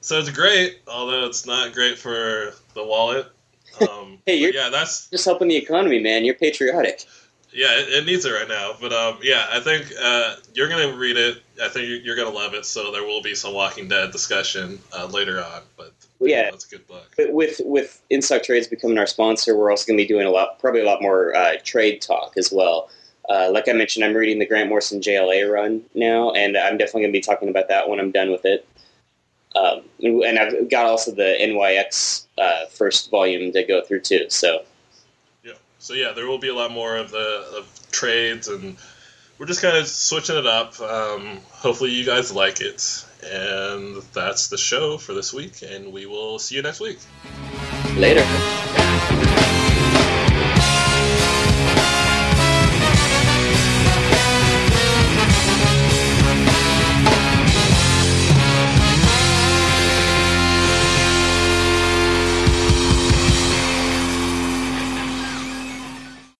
so it's great. Although it's not great for the wallet. Um, Hey, you're- yeah, that's Just helping the economy, man. You're patriotic. yeah, it, it needs it right now. But um, yeah, I think uh, you're gonna read it. I think you're, you're gonna love it. So there will be some Walking Dead discussion uh, later on. But Yeah. that's a good book. But with with InStock Trades becoming our sponsor, we're also gonna be doing a lot, probably a lot more uh, trade talk as well. Uh, like I mentioned, I'm reading the Grant Morrison JLA run now, and I'm definitely gonna be talking about that when I'm done with it. Um, and and I've got also the NYX uh, first volume to go through too. So Yeah. So yeah, there will be a lot more of the of trades, and we're just kind of switching it up. Um, hopefully, you guys like it, and that's the show for this week. And we will see you next week. later.